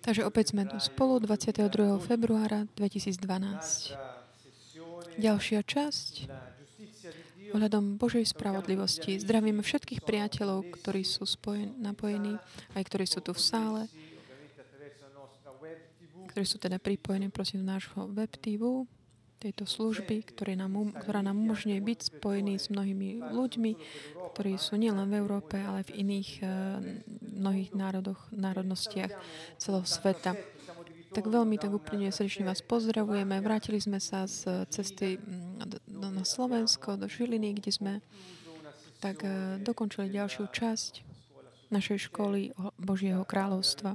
Takže opäť sme tu spolu 22. februára 2012. Ďalšia časť ohľadom Božej spravodlivosti. Zdravíme všetkých priateľov, ktorí sú spojen, napojení, aj ktorí sú tu v sále, ktorí sú teda pripojení prosím nášho web TV, tejto služby, ktoré nám, um, ktorá nám umožňuje byť spojený s mnohými ľuďmi, ktorí sú nielen v Európe, ale v iných uh, mnohých národoch, národnostiach celého sveta. Tak veľmi tak úplne srdečne vás pozdravujeme. Vrátili sme sa z cesty mm, na Slovensko, do Žiliny, kde sme tak uh, dokončili ďalšiu časť našej školy Božieho kráľovstva.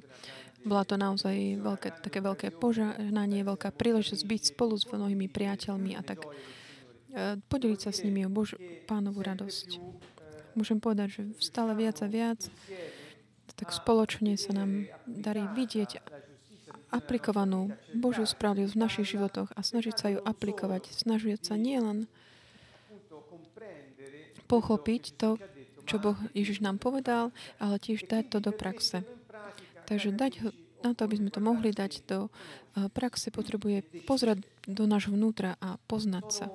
Bola to naozaj veľké, také veľké požahnanie, veľká príležitosť byť spolu s mnohými priateľmi a tak e, podeliť sa s nimi o Bož, pánovú radosť. Môžem povedať, že stále viac a viac tak spoločne sa nám darí vidieť aplikovanú Božiu spravodlivosť v našich životoch a snažiť sa ju aplikovať. Snažiť sa nielen pochopiť to, čo Boh Ježiš nám povedal, ale tiež dať to do praxe. Takže dať ho, na to, aby sme to mohli dať do eh, praxe, potrebuje pozrieť do nášho vnútra a poznať sa.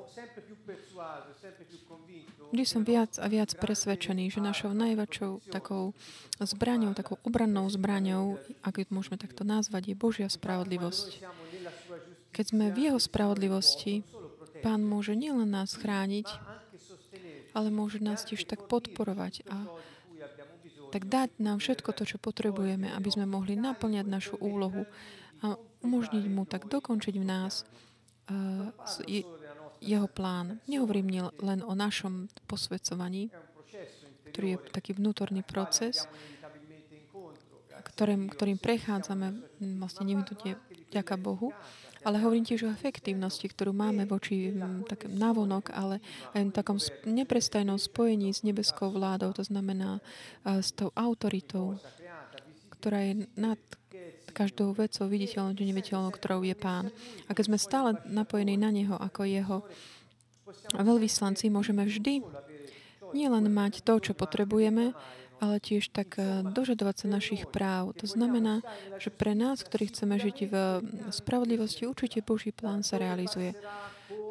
Vždy som viac a viac presvedčený, že našou najväčšou takou zbraňou, takou obrannou zbraňou, ak ju môžeme takto nazvať, je Božia spravodlivosť. Keď sme v Jeho spravodlivosti, Pán môže nielen nás chrániť, ale môže nás tiež tak podporovať a tak dať nám všetko to, čo potrebujeme, aby sme mohli naplňať našu úlohu a umožniť mu tak dokončiť v nás uh, jeho plán. Nehovorím len o našom posvedcovaní, ktorý je taký vnútorný proces, ktorým, ktorým prechádzame vlastne nevyhnutne vďaka Bohu, ale hovorím tiež o efektívnosti, ktorú máme voči tak návonok, ale aj v takom neprestajnom spojení s nebeskou vládou, to znamená s tou autoritou, ktorá je nad každou vecou viditeľnou či neviditeľnou, ktorou je Pán. A keď sme stále napojení na Neho ako Jeho veľvyslanci, môžeme vždy nielen mať to, čo potrebujeme, ale tiež tak eh, dožadovať sa našich práv. To znamená, že pre nás, ktorí chceme žiť v spravodlivosti, určite Boží plán sa realizuje.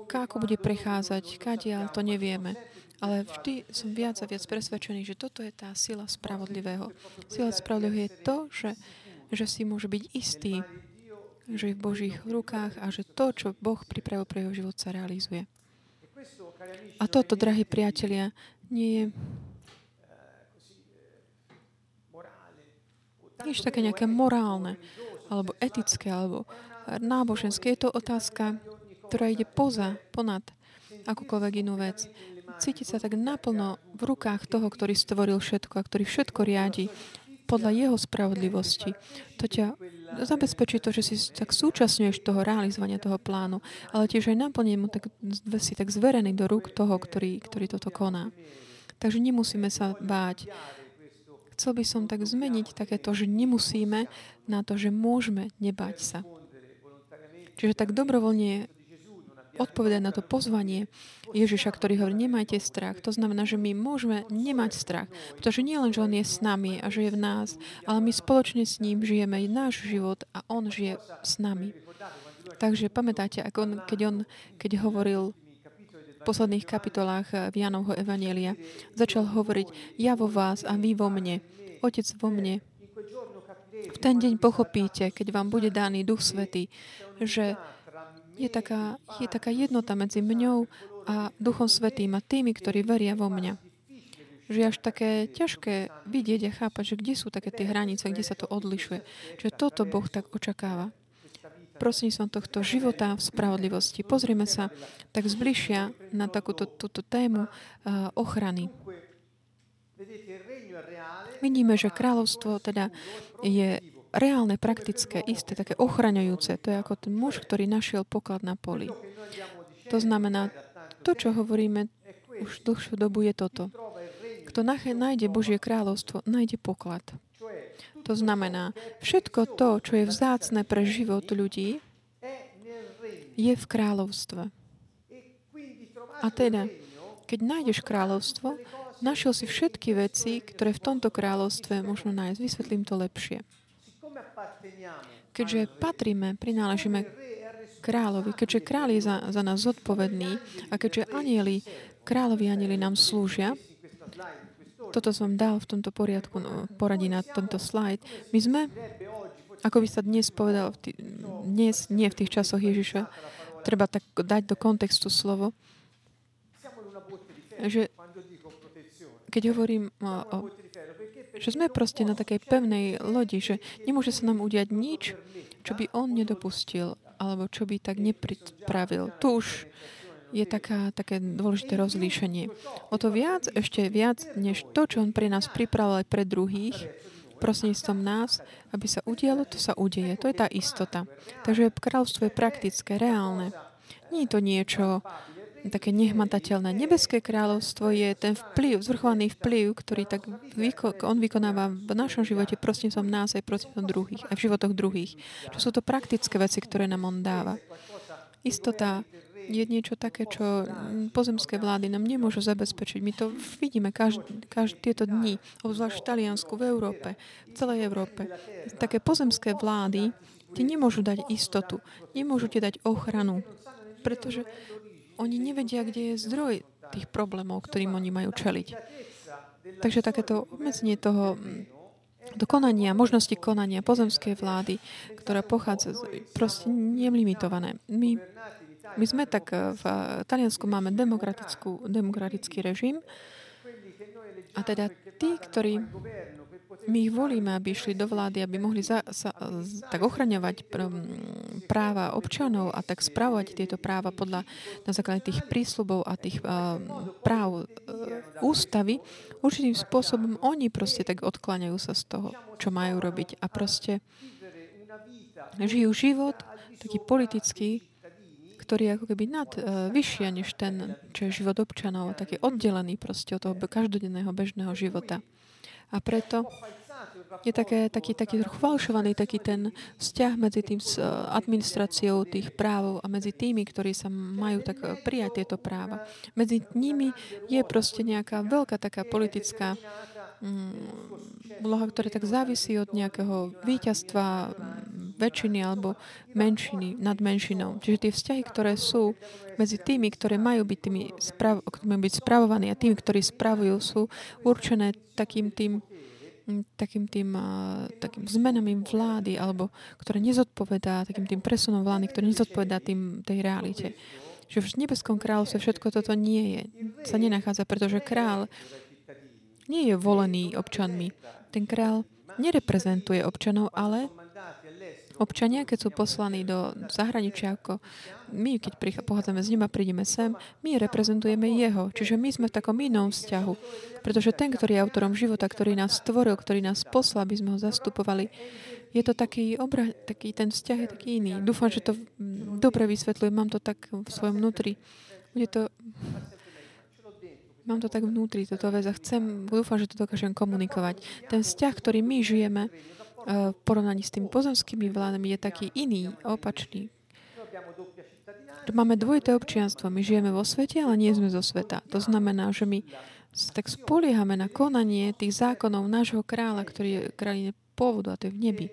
Ako bude prechádzať, kadiaľ, to nevieme. Ale vždy som viac a viac presvedčený, že toto je tá sila spravodlivého. Sila spravodlivého je to, že, že si môže byť istý, že je v Božích rukách a že to, čo Boh pripravil pre jeho život, sa realizuje. A toto, drahí priatelia, nie je nič také nejaké morálne, alebo etické, alebo náboženské. Je to otázka, ktorá ide poza, ponad akúkoľvek inú vec. Cítiť sa tak naplno v rukách toho, ktorý stvoril všetko a ktorý všetko riadi podľa jeho spravodlivosti. To ťa zabezpečí to, že si tak súčasňuješ toho realizovania toho plánu, ale tiež aj naplne mu tak, si tak zverený do rúk toho, ktorý, ktorý toto koná. Takže nemusíme sa báť chcel by som tak zmeniť takéto, že nemusíme na to, že môžeme nebať sa. Čiže tak dobrovoľne odpovedať na to pozvanie Ježiša, ktorý hovorí, nemajte strach. To znamená, že my môžeme nemať strach, pretože nie len, že On je s nami a že je v nás, ale my spoločne s ním žijeme náš život a On žije s nami. Takže pamätáte, ako on, keď on keď hovoril v posledných kapitolách v Janovho Evanielia. Začal hovoriť, ja vo vás a vy vo mne, Otec vo mne. V ten deň pochopíte, keď vám bude daný Duch Svetý, že je taká, je taká jednota medzi mňou a Duchom Svetým a tými, ktorí veria vo mňa. Že je až také ťažké vidieť a chápať, že kde sú také tie hranice, kde sa to odlišuje. Že toto Boh tak očakáva prosím som tohto života v spravodlivosti. Pozrieme sa tak zbližšia na takúto túto tému uh, ochrany. Vidíme, že kráľovstvo teda je reálne, praktické, isté, také ochraňujúce. To je ako ten muž, ktorý našiel poklad na poli. To znamená, to, čo hovoríme už dlhšiu dobu, je toto. Kto nájde Božie kráľovstvo, nájde poklad. To znamená, všetko to, čo je vzácne pre život ľudí, je v kráľovstve. A teda, keď nájdeš kráľovstvo, našiel si všetky veci, ktoré v tomto kráľovstve možno nájsť. Vysvetlím to lepšie. Keďže patríme, prináležíme kráľovi, keďže kráľ je za, za nás zodpovedný a keďže anieli, kráľovi anieli nám slúžia, toto som dal v tomto poriadku, no, poradí na tento slajd. My sme, ako by sa dnes povedal, dnes, nie v tých časoch Ježiša, treba tak dať do kontextu slovo, že keď hovorím o že sme proste na takej pevnej lodi, že nemôže sa nám udiať nič, čo by on nedopustil, alebo čo by tak nepripravil. Tu už je taká, také dôležité rozlíšenie. O to viac, ešte viac, než to, čo on pre nás pripravil aj pre druhých, prostredníctvom nás, aby sa udialo, to sa udeje. To je tá istota. Takže kráľovstvo je praktické, reálne. Nie je to niečo také nehmatateľné. Nebeské kráľovstvo je ten vplyv, zvrchovaný vplyv, ktorý tak vyko- on vykonáva v našom živote prostredníctvom nás aj prostredníctvom druhých, aj v životoch druhých. Čo sú to praktické veci, ktoré nám on dáva. Istota je niečo také, čo pozemské vlády nám nemôžu zabezpečiť. My to vidíme každý, každý tieto dni, obzvlášť v Taliansku, v Európe, v celej Európe. Také pozemské vlády ti nemôžu dať istotu, nemôžu ti dať ochranu, pretože oni nevedia, kde je zdroj tých problémov, ktorým oni majú čeliť. Takže takéto obmedzenie toho do konania, možnosti konania pozemskej vlády, ktorá pochádza z, proste nelimitované. My, my sme tak eh, v Taliansku máme demokratickú, demokratický režim a teda tí, ktorí my ich volíme, aby išli do vlády, aby mohli za, sa, tak ochraňovať práva občanov a tak spravovať tieto práva podľa na základe tých prísľubov a tých uh, práv uh, ústavy. Určitým spôsobom oni proste tak odkláňajú sa z toho, čo majú robiť a proste žijú život taký politický, ktorý je ako keby nad, uh, vyššia než ten, čo je život občanov, taký oddelený proste od toho každodenného bežného života. A preto je také, taký, taký trochu falšovaný taký ten vzťah medzi tým s eh, administráciou tých práv a medzi tými, ktorí sa majú tak eh, prijať tieto práva. Medzi nimi je proste nejaká veľká taká politická úloha, ktorá tak závisí od nejakého víťazstva mm, väčšiny alebo menšiny nad menšinou. Čiže tie vzťahy, ktoré sú medzi tými, ktoré majú byť, tými sprav- majú byť spravovaní a tými, ktorí spravujú, sú určené takým tým takým tým takým zmenami vlády, alebo ktoré nezodpovedá, takým tým presunom vlády, ktoré nezodpovedá tým, tej realite. Že v nebeskom kráľovstve všetko toto nie je, sa nenachádza, pretože král nie je volený občanmi. Ten král nereprezentuje občanov, ale Občania, keď sú poslaní do zahraničia, ako my, keď pochádzame z neba, prídeme sem, my reprezentujeme jeho. Čiže my sme v takom inom vzťahu. Pretože ten, ktorý je autorom života, ktorý nás stvoril, ktorý nás poslal, aby sme ho zastupovali, je to taký obra, taký ten vzťah je taký iný. Dúfam, že to dobre vysvetľujem. Mám to tak v svojom vnútri. Je to... Mám to tak vnútri, toto vec a chcem, dúfam, že to dokážem komunikovať. Ten vzťah, ktorý my žijeme, v porovnaní s tými pozemskými vládami je taký iný, opačný. Máme dvojité občianstvo. My žijeme vo svete, ale nie sme zo sveta. To znamená, že my tak spoliehame na konanie tých zákonov nášho kráľa, ktorý je kráľine pôvodu a to je v nebi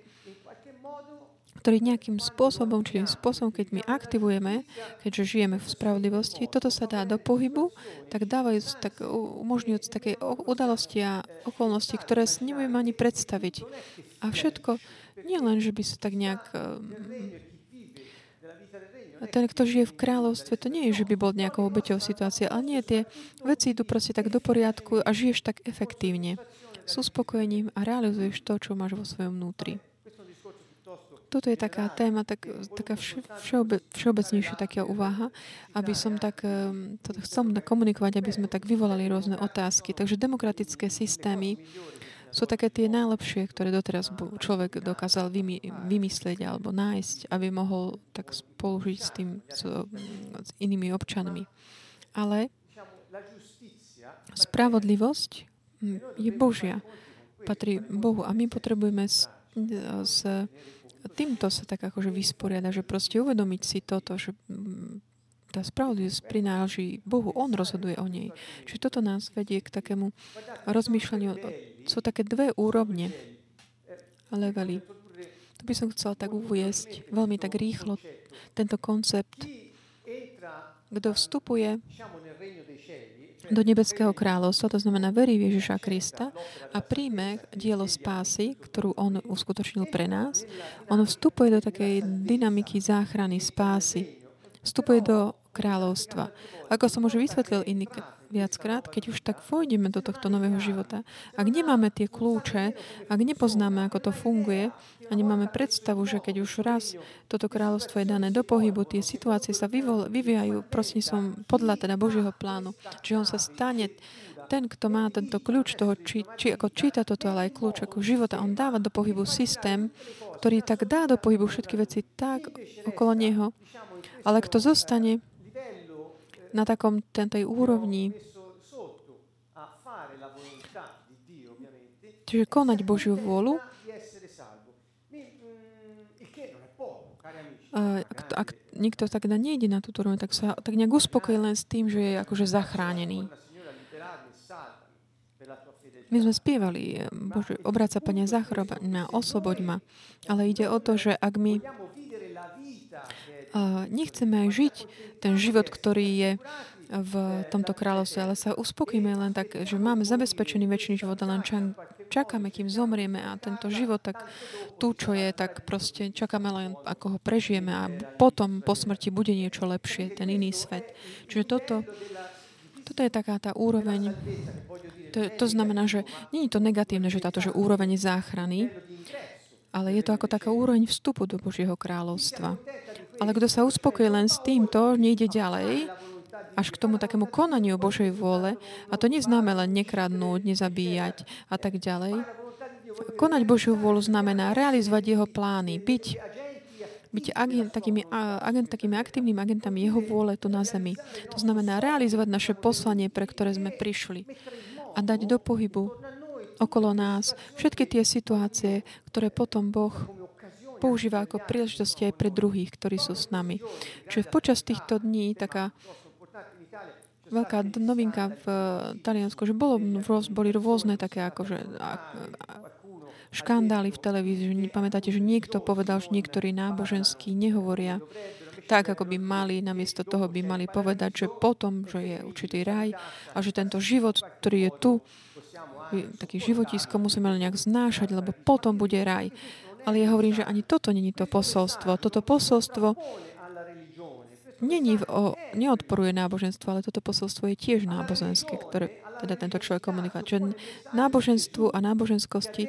ktorý nejakým spôsobom, či spôsobom, keď my aktivujeme, keďže žijeme v spravodlivosti, toto sa dá do pohybu, tak dávajú, tak umožňujú také udalosti a okolnosti, ktoré si nebudeme ani predstaviť. A všetko, nie len, že by sa tak nejak a ten, kto žije v kráľovstve, to nie je, že by bol nejakou obeťou situácie, ale nie, tie veci idú proste tak do poriadku a žiješ tak efektívne. S uspokojením a realizuješ to, čo máš vo svojom vnútri toto je taká téma, tak, taká všeobe, všeobecnejšia taká úvaha, aby som tak, ehm, toto chcel komunikovať, aby sme tak vyvolali rôzne otázky. Takže demokratické systémy sú také tie najlepšie, ktoré doteraz človek dokázal vymy, vymyslieť alebo nájsť, aby mohol tak spolužiť s tým, s, s inými občanmi. Ale spravodlivosť hm, je Božia. Patrí Bohu a my potrebujeme s, s týmto sa tak akože vysporiada, že proste uvedomiť si toto, že mm, tá spravodlivosť prináleží Bohu, On rozhoduje o nej. Čiže toto nás vedie k takému rozmýšľaniu. Sú také dve úrovne levely. Tu by som chcela tak uviesť veľmi tak rýchlo tento koncept. Kto vstupuje do nebeského kráľovstva, to znamená verí v Ježiša Krista a príjme dielo spásy, ktorú On uskutočnil pre nás, on vstupuje do takej dynamiky záchrany spásy. Vstupuje do kráľovstva. Ako som už vysvetlil iný viackrát, keď už tak vôjdeme do tohto nového života, ak nemáme tie kľúče, ak nepoznáme, ako to funguje a nemáme predstavu, že keď už raz toto kráľovstvo je dané do pohybu, tie situácie sa vyvol, vyvíjajú som podľa teda Božieho plánu. Čiže on sa stane ten, kto má tento kľúč toho, či, či ako číta toto, ale aj kľúč ako života, on dáva do pohybu systém, ktorý tak dá do pohybu všetky veci tak okolo neho, ale kto zostane na takom tej úrovni. Čiže konať Božiu vôľu. Ak, ak nikto tak nejde na túto úroveň, tak sa tak nejak uspokojí len s tým, že je akože zachránený. My sme spievali, Bože, obráca Pane, zachroba ma, osloboď ma. Ale ide o to, že ak my nechceme aj žiť ten život, ktorý je v tomto kráľovstve, ale sa uspokojíme len tak, že máme zabezpečený väčší život a len čakáme, kým zomrieme a tento život, tak tu, čo je, tak proste čakáme len, ako ho prežijeme a potom po smrti bude niečo lepšie, ten iný svet. Čiže toto, toto je taká tá úroveň, to, to znamená, že nie je to negatívne, že táto že úroveň záchrany, ale je to ako taká úroveň vstupu do Božieho kráľovstva. Ale kto sa uspokojí len s týmto, nejde ďalej, až k tomu takému konaniu Božej vôle. A to neznamená len nekradnúť, nezabíjať a tak ďalej. Konať Božiu vôľu znamená realizovať jeho plány, byť, byť agent, takými, agent, takými aktívnymi agentami jeho vôle tu na zemi. To znamená realizovať naše poslanie, pre ktoré sme prišli a dať do pohybu okolo nás všetky tie situácie, ktoré potom Boh používa ako príležitosti aj pre druhých, ktorí sú s nami. Čiže počas týchto dní taká veľká novinka v Taliansku, že bolo, boli rôzne také akože škandály v televízii. Pamätáte, že niekto povedal, že niektorí náboženskí nehovoria tak, ako by mali, namiesto toho by mali povedať, že potom, že je určitý raj a že tento život, ktorý je tu, taký životisko musíme len nejak znášať, lebo potom bude raj. Ale ja hovorím, že ani toto není to posolstvo. Toto posolstvo není o, neodporuje náboženstvo, ale toto posolstvo je tiež náboženské, ktoré teda tento človek komunikuje. Čiže náboženstvu a náboženskosti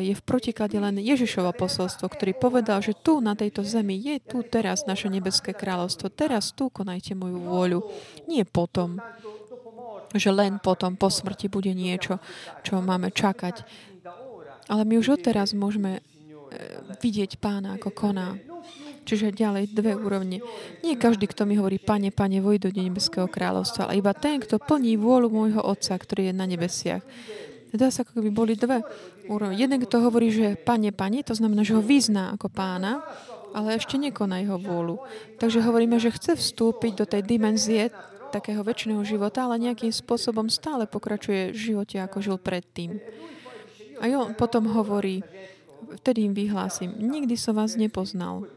je v protiklade len Ježišovo posolstvo, ktorý povedal, že tu na tejto zemi je tu teraz naše nebeské kráľovstvo. Teraz tu konajte moju vôľu. Nie potom, že len potom po smrti bude niečo, čo máme čakať. Ale my už odteraz môžeme e, vidieť pána, ako koná. Čiže ďalej dve úrovne. Nie každý, kto mi hovorí, pane, pane, vojdu do nebeského kráľovstva, ale iba ten, kto plní vôľu môjho Otca, ktorý je na nebesiach. Dá sa, ako by boli dve úrovne. Jeden, kto hovorí, že pane, pane, to znamená, že ho vyzná ako pána, ale ešte nekoná jeho vôľu. Takže hovoríme, že chce vstúpiť do tej dimenzie takého väčšného života, ale nejakým spôsobom stále pokračuje v živote, ako žil predtým. A on potom hovorí, vtedy im vyhlásim, nikdy som vás nepoznal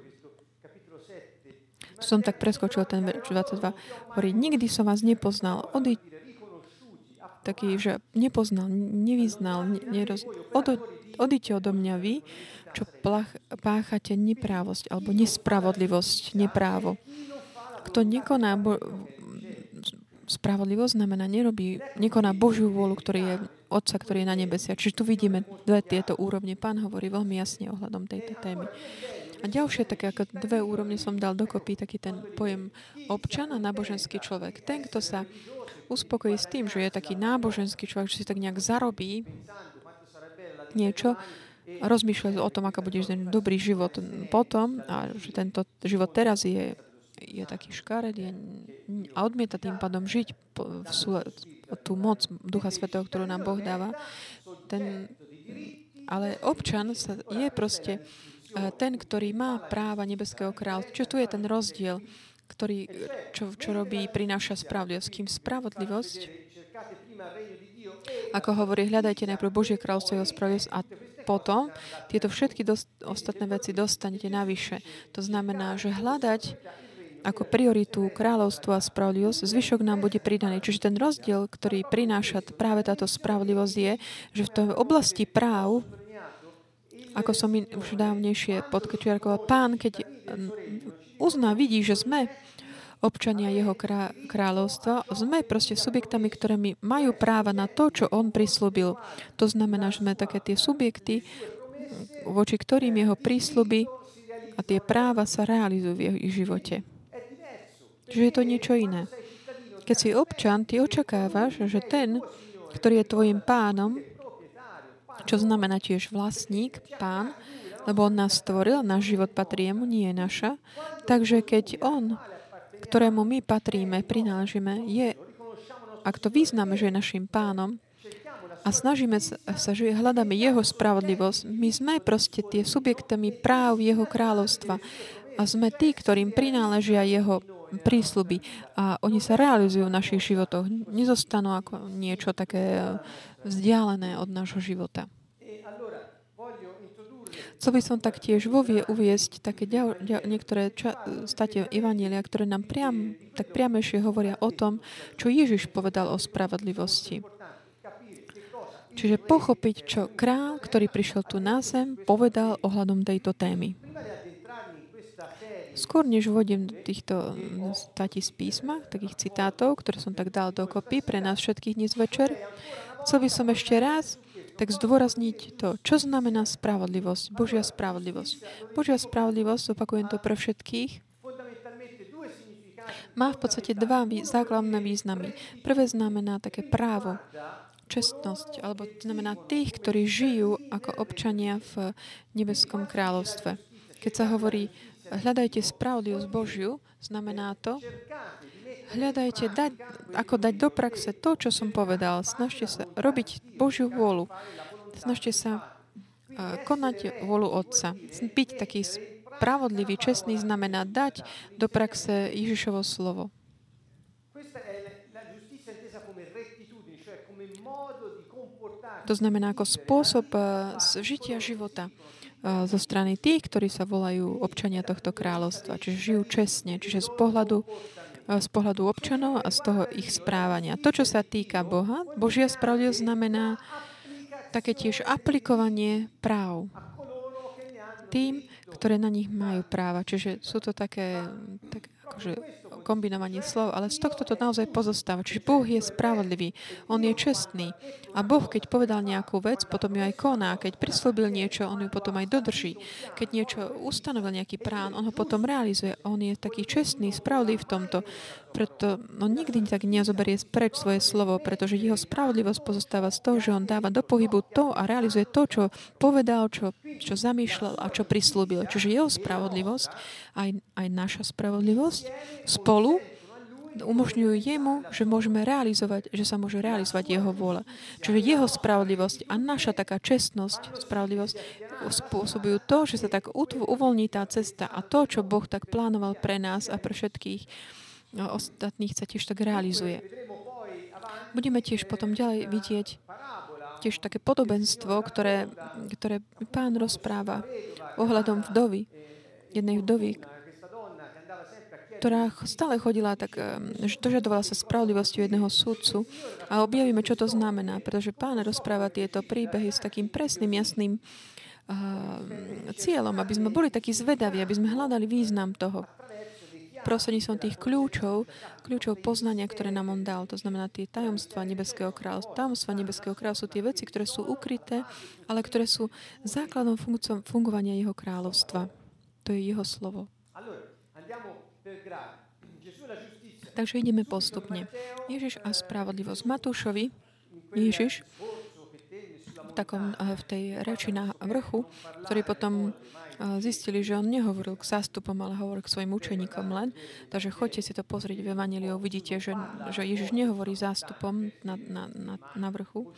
som tak preskočil ten verš 22. Hovorí, nikdy som vás nepoznal. Odi, taký, že nepoznal, nevyznal, neroz, odo, odíte odo mňa vy, čo plach, páchate neprávosť alebo nespravodlivosť, neprávo. Kto nekoná bo, spravodlivosť, znamená nerobí, nekoná Božiu vôľu, ktorý je Otca, ktorý je na nebesia. Čiže tu vidíme dve tieto úrovne. Pán hovorí veľmi jasne ohľadom tejto témy. A ďalšie také ako dve úrovne som dal dokopy taký ten pojem občan a náboženský človek. Ten, kto sa uspokojí s tým, že je taký náboženský človek, že si tak nejak zarobí niečo, rozmýšľa o tom, ako bude ten dobrý život potom a že tento život teraz je, je taký škaredý a odmieta tým pádom žiť v súle, tú moc Ducha Svetého, ktorú nám Boh dáva. Ten, ale občan sa, je proste ten, ktorý má práva nebeského kráľstva. Čo tu je ten rozdiel? ktorý, čo, čo robí, prináša spravodlivosť. Kým spravodlivosť, ako hovorí, hľadajte najprv Božie kráľstvo jeho spravodlivosť a potom tieto všetky dost, ostatné veci dostanete navyše. To znamená, že hľadať ako prioritu kráľovstvo a spravodlivosť, zvyšok nám bude pridaný. Čiže ten rozdiel, ktorý prináša práve táto spravodlivosť je, že v tej oblasti práv, ako som už dávnejšie podkečiarkoval, pán, keď uzná, vidí, že sme občania jeho krá- kráľovstva, sme proste subjektami, ktoré majú práva na to, čo on prislúbil. To znamená, že sme také tie subjekty, voči ktorým jeho prísľuby a tie práva sa realizujú v jeho živote. Čiže je to niečo iné. Keď si občan, ty očakávaš, že ten, ktorý je tvojim pánom, čo znamená tiež vlastník, pán, lebo on nás stvoril, náš život patrí jemu, nie je naša. Takže keď on, ktorému my patríme, prináležíme, je, ak to vyznáme, že je našim pánom, a snažíme sa, že hľadáme jeho spravodlivosť. My sme proste tie subjektami práv jeho kráľovstva a sme tí, ktorým prináležia jeho prísľuby a oni sa realizujú v našich životoch. Nezostanú ako niečo také vzdialené od nášho života. Chcel by som taktiež vovie uviesť také ďal, ďal, niektoré ča, state Evanielia, ktoré nám priam, tak priamejšie hovoria o tom, čo Ježiš povedal o spravodlivosti. Čiže pochopiť, čo král, ktorý prišiel tu na zem, povedal ohľadom tejto témy. Skôr než vodím do týchto stati z písma, takých citátov, ktoré som tak dal dokopy pre nás všetkých dnes večer, chcel by som ešte raz tak zdôrazniť to, čo znamená spravodlivosť, Božia spravodlivosť. Božia spravodlivosť, opakujem to pre všetkých, má v podstate dva základné významy. Prvé znamená také právo, čestnosť, alebo znamená tých, ktorí žijú ako občania v nebeskom kráľovstve. Keď sa hovorí hľadajte spravodlivosť Božiu, znamená to, hľadajte, dať, ako dať do praxe to, čo som povedal. Snažte sa robiť Božiu vôľu. Snažte sa uh, konať vôľu Otca. Byť taký spravodlivý, čestný znamená dať do praxe Ježišovo slovo. To znamená ako spôsob uh, žitia života zo strany tých, ktorí sa volajú občania tohto kráľovstva, čiže žijú čestne, čiže z pohľadu, z pohľadu občanov a z toho ich správania. To, čo sa týka Boha, Božia spravodlivosť znamená také tiež aplikovanie práv tým, ktoré na nich majú práva. Čiže sú to také, tak akože kombinovanie slov, ale z tohto to naozaj pozostáva. Čiže Boh je spravodlivý, On je čestný. A Boh, keď povedal nejakú vec, potom ju aj koná. Keď prislúbil niečo, On ju potom aj dodrží. Keď niečo ustanovil nejaký plán, On ho potom realizuje. On je taký čestný, spravodlivý v tomto. Preto on nikdy tak nezoberie preč svoje slovo, pretože jeho spravodlivosť pozostáva z toho, že on dáva do pohybu to a realizuje to, čo povedal, čo, čo zamýšľal a čo prislúbil. Čiže jeho spravodlivosť, aj, aj naša spravodlivosť spolu umožňujú jemu, že môžeme realizovať, že sa môže realizovať jeho vôľa. Čiže jeho spravodlivosť a naša taká čestnosť, spravodlivosť spôsobujú to, že sa tak uvoľní tá cesta a to, čo Boh tak plánoval pre nás a pre všetkých ostatných sa tiež tak realizuje. Budeme tiež potom ďalej vidieť tiež také podobenstvo, ktoré, ktoré pán rozpráva ohľadom vdovy, jednej vdovy, ktorá stále chodila tak, dožadovala sa spravodlivosti jedného súdcu a objavíme, čo to znamená, pretože pán rozpráva tieto príbehy s takým presným, jasným uh, cieľom, aby sme boli takí zvedaví, aby sme hľadali význam toho prostredníctvom tých kľúčov, kľúčov poznania, ktoré nám on dal. To znamená tie tajomstva Nebeského kráľovstva. Tajomstva Nebeského kráľovstva sú tie veci, ktoré sú ukryté, ale ktoré sú základom fungovania jeho kráľovstva. To je jeho slovo. Takže ideme postupne. Ježiš a spravodlivosť. Matúšovi, Ježiš v, takom, eh, v tej reči na vrchu, ktorý potom zistili, že on nehovoril k zástupom, ale hovoril k svojim učeníkom len. Takže choďte si to pozrieť v Evangeliu, uvidíte, že, že Ježiš nehovorí zástupom na, na, na, na vrchu.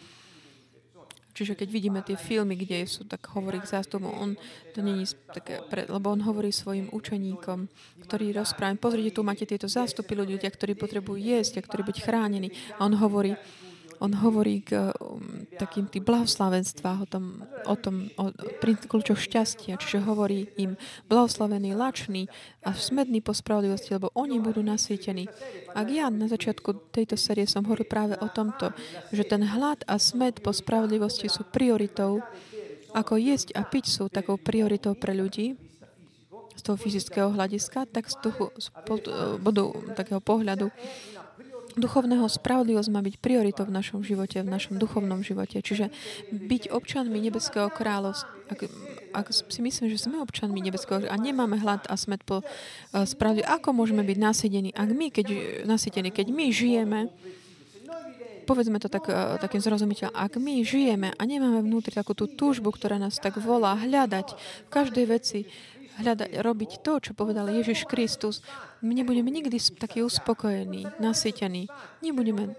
Čiže keď vidíme tie filmy, kde sú, tak hovorí k zástupom, on to není také, pre, lebo on hovorí svojim učeníkom, ktorí rozprávajú, pozrite, tu máte tieto zástupy ľudia, ktorí potrebujú jesť a ktorí byť chránení. A on hovorí, on hovorí k um, takým tým blahoslavenstvách, o tom, o tom o, kľúčoch šťastia, čiže hovorí im blahoslavení, lační a smední po spravodlivosti, lebo oni budú nasvietení. Ak ja na začiatku tejto série som hovoril práve o tomto, že ten hlad a smed po spravodlivosti sú prioritou, ako jesť a piť sú takou prioritou pre ľudí, z toho fyzického hľadiska, tak z toho z bodu takého pohľadu duchovného spravodlivosť má byť prioritou v našom živote, v našom duchovnom živote. Čiže byť občanmi Nebeského kráľovstva, ak, ak si myslím, že sme občanmi Nebeského a nemáme hlad a smet po uh, spravodlivosti, ako môžeme byť nasedení, ak my, keď, nasedení, keď my žijeme, povedzme to tak, uh, takým zrozumiteľom, ak my žijeme a nemáme vnútri takú tú túžbu, ktorá nás tak volá hľadať v každej veci, hľadať, robiť to, čo povedal Ježiš Kristus, my nebudeme nikdy takí uspokojení, nasýtení. Nebudeme,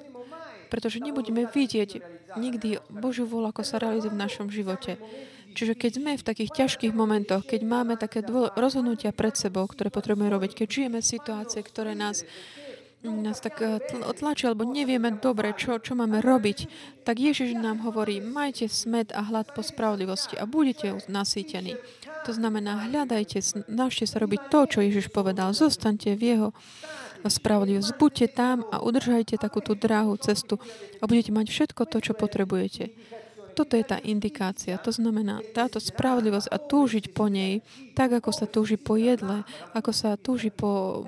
pretože nebudeme vidieť nikdy Božiu vôľu, ako sa realizuje v našom živote. Čiže keď sme v takých ťažkých momentoch, keď máme také dvo- rozhodnutia pred sebou, ktoré potrebujeme robiť, keď žijeme situácie, ktoré nás nás tak eh, tlačia, alebo nevieme dobre, čo, čo máme robiť, tak Ježiš nám hovorí, majte smet a hlad po spravodlivosti a budete nasýtení. To znamená, hľadajte, snažte sa robiť to, čo Ježiš povedal. Zostaňte v jeho spravodlivosť. Buďte tam a udržajte takú tú dráhu cestu a budete mať všetko to, čo potrebujete. Toto je tá indikácia. To znamená, táto spravodlivosť a túžiť po nej, tak ako sa túži po jedle, ako sa túži po,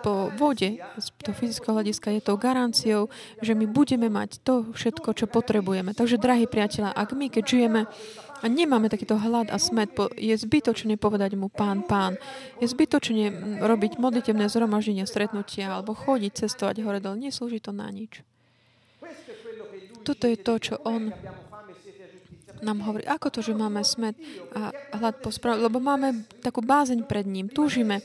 po vode, z toho fyzického hľadiska, je to garanciou, že my budeme mať to všetko, čo potrebujeme. Takže, drahí priatelia, ak my, keď žijeme a nemáme takýto hlad a smet, je zbytočne povedať mu pán, pán. Je zbytočne robiť modlitevné zhromaždenia, stretnutia alebo chodiť, cestovať hore dole. Neslúži to na nič. Toto je to, čo on nám hovorí, ako to, že máme smet a hlad po správ, lebo máme takú bázeň pred ním, túžime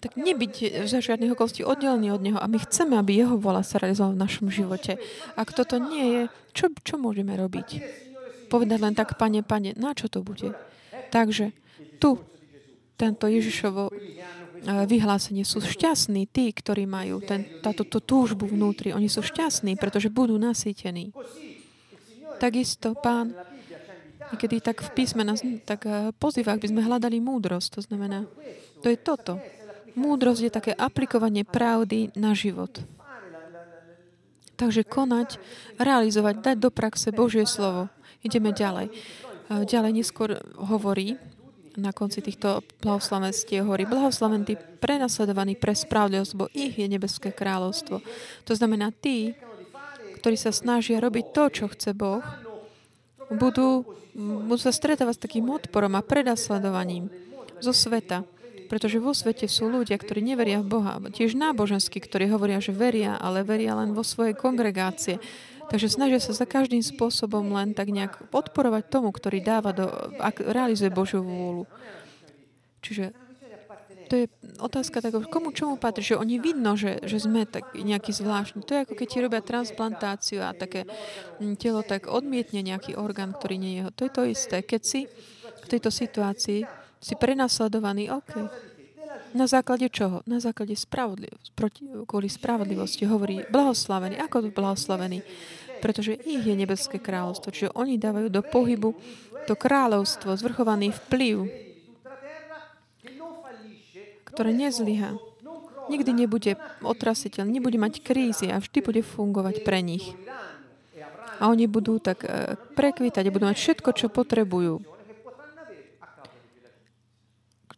tak nebyť za žiadnych okolností oddelený od Neho a my chceme, aby Jeho vola sa realizovala v našom živote. Ak toto nie je, čo, čo môžeme robiť? povedať len tak, pane, pane, na čo to bude? Takže tu, tento Ježišovo eh, vyhlásenie sú šťastní tí, ktorí majú ten, táto tú túžbu vnútri. Oni sú šťastní, pretože budú nasýtení. Takisto pán niekedy tak v písme nás tak eh, pozýva, aby sme hľadali múdrosť. To znamená, to je toto. Múdrosť je také aplikovanie pravdy na život. Takže konať, realizovať, dať do praxe Božie slovo. Ideme ďalej. Ďalej neskôr hovorí, na konci týchto blahoslavenstiev hovorí, blahoslavení prenasledovaní pre spravodlivosť, bo ich je nebeské kráľovstvo. To znamená, tí, ktorí sa snažia robiť to, čo chce Boh, budú, budú sa stretávať s takým odporom a predasledovaním zo sveta. Pretože vo svete sú ľudia, ktorí neveria v Boha. Tiež náboženskí, ktorí hovoria, že veria, ale veria len vo svojej kongregácie. Takže snažia sa za každým spôsobom len tak nejak podporovať tomu, ktorý dáva do, ak realizuje Božiu vôľu. Čiže to je otázka tak, komu čomu patrí, že oni vidno, že, že sme tak nejaký zvláštny. To je ako keď ti robia transplantáciu a také mm, telo tak odmietne nejaký orgán, ktorý nie je jeho. To je to isté. Keď si v tejto situácii si prenasledovaný, OK. Na základe čoho? Na základe spravodlivosti. Proti, kvôli spravodlivosti hovorí blahoslavený. Ako to blahoslavený? pretože ich je nebeské kráľovstvo. Čiže oni dávajú do pohybu to kráľovstvo, zvrchovaný vplyv, ktoré nezlyha. Nikdy nebude otrasiteľ, nebude mať krízy a vždy bude fungovať pre nich. A oni budú tak e, prekvítať a budú mať všetko, čo potrebujú.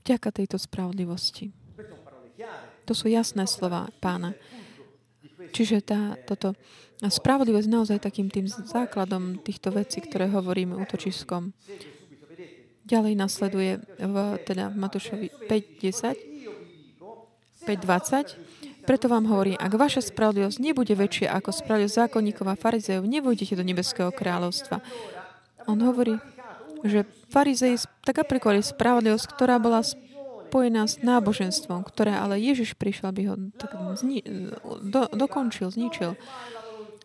Vďaka tejto spravodlivosti. To sú jasné slova pána. Čiže tá, toto spravodlivosť naozaj takým tým základom týchto vecí, ktoré hovoríme útočiskom. Ďalej nasleduje v, teda v Matúšovi 5.10, 5.20. Preto vám hovorí, ak vaša spravodlivosť nebude väčšia ako spravodlivosť zákonníkov a farizejov, nevojdete do nebeského kráľovstva. On hovorí, že farizei tak aplikovali spravodlivosť, ktorá bola spojená s náboženstvom, ktoré ale Ježiš prišiel, aby ho tak zni- do, dokončil, zničil.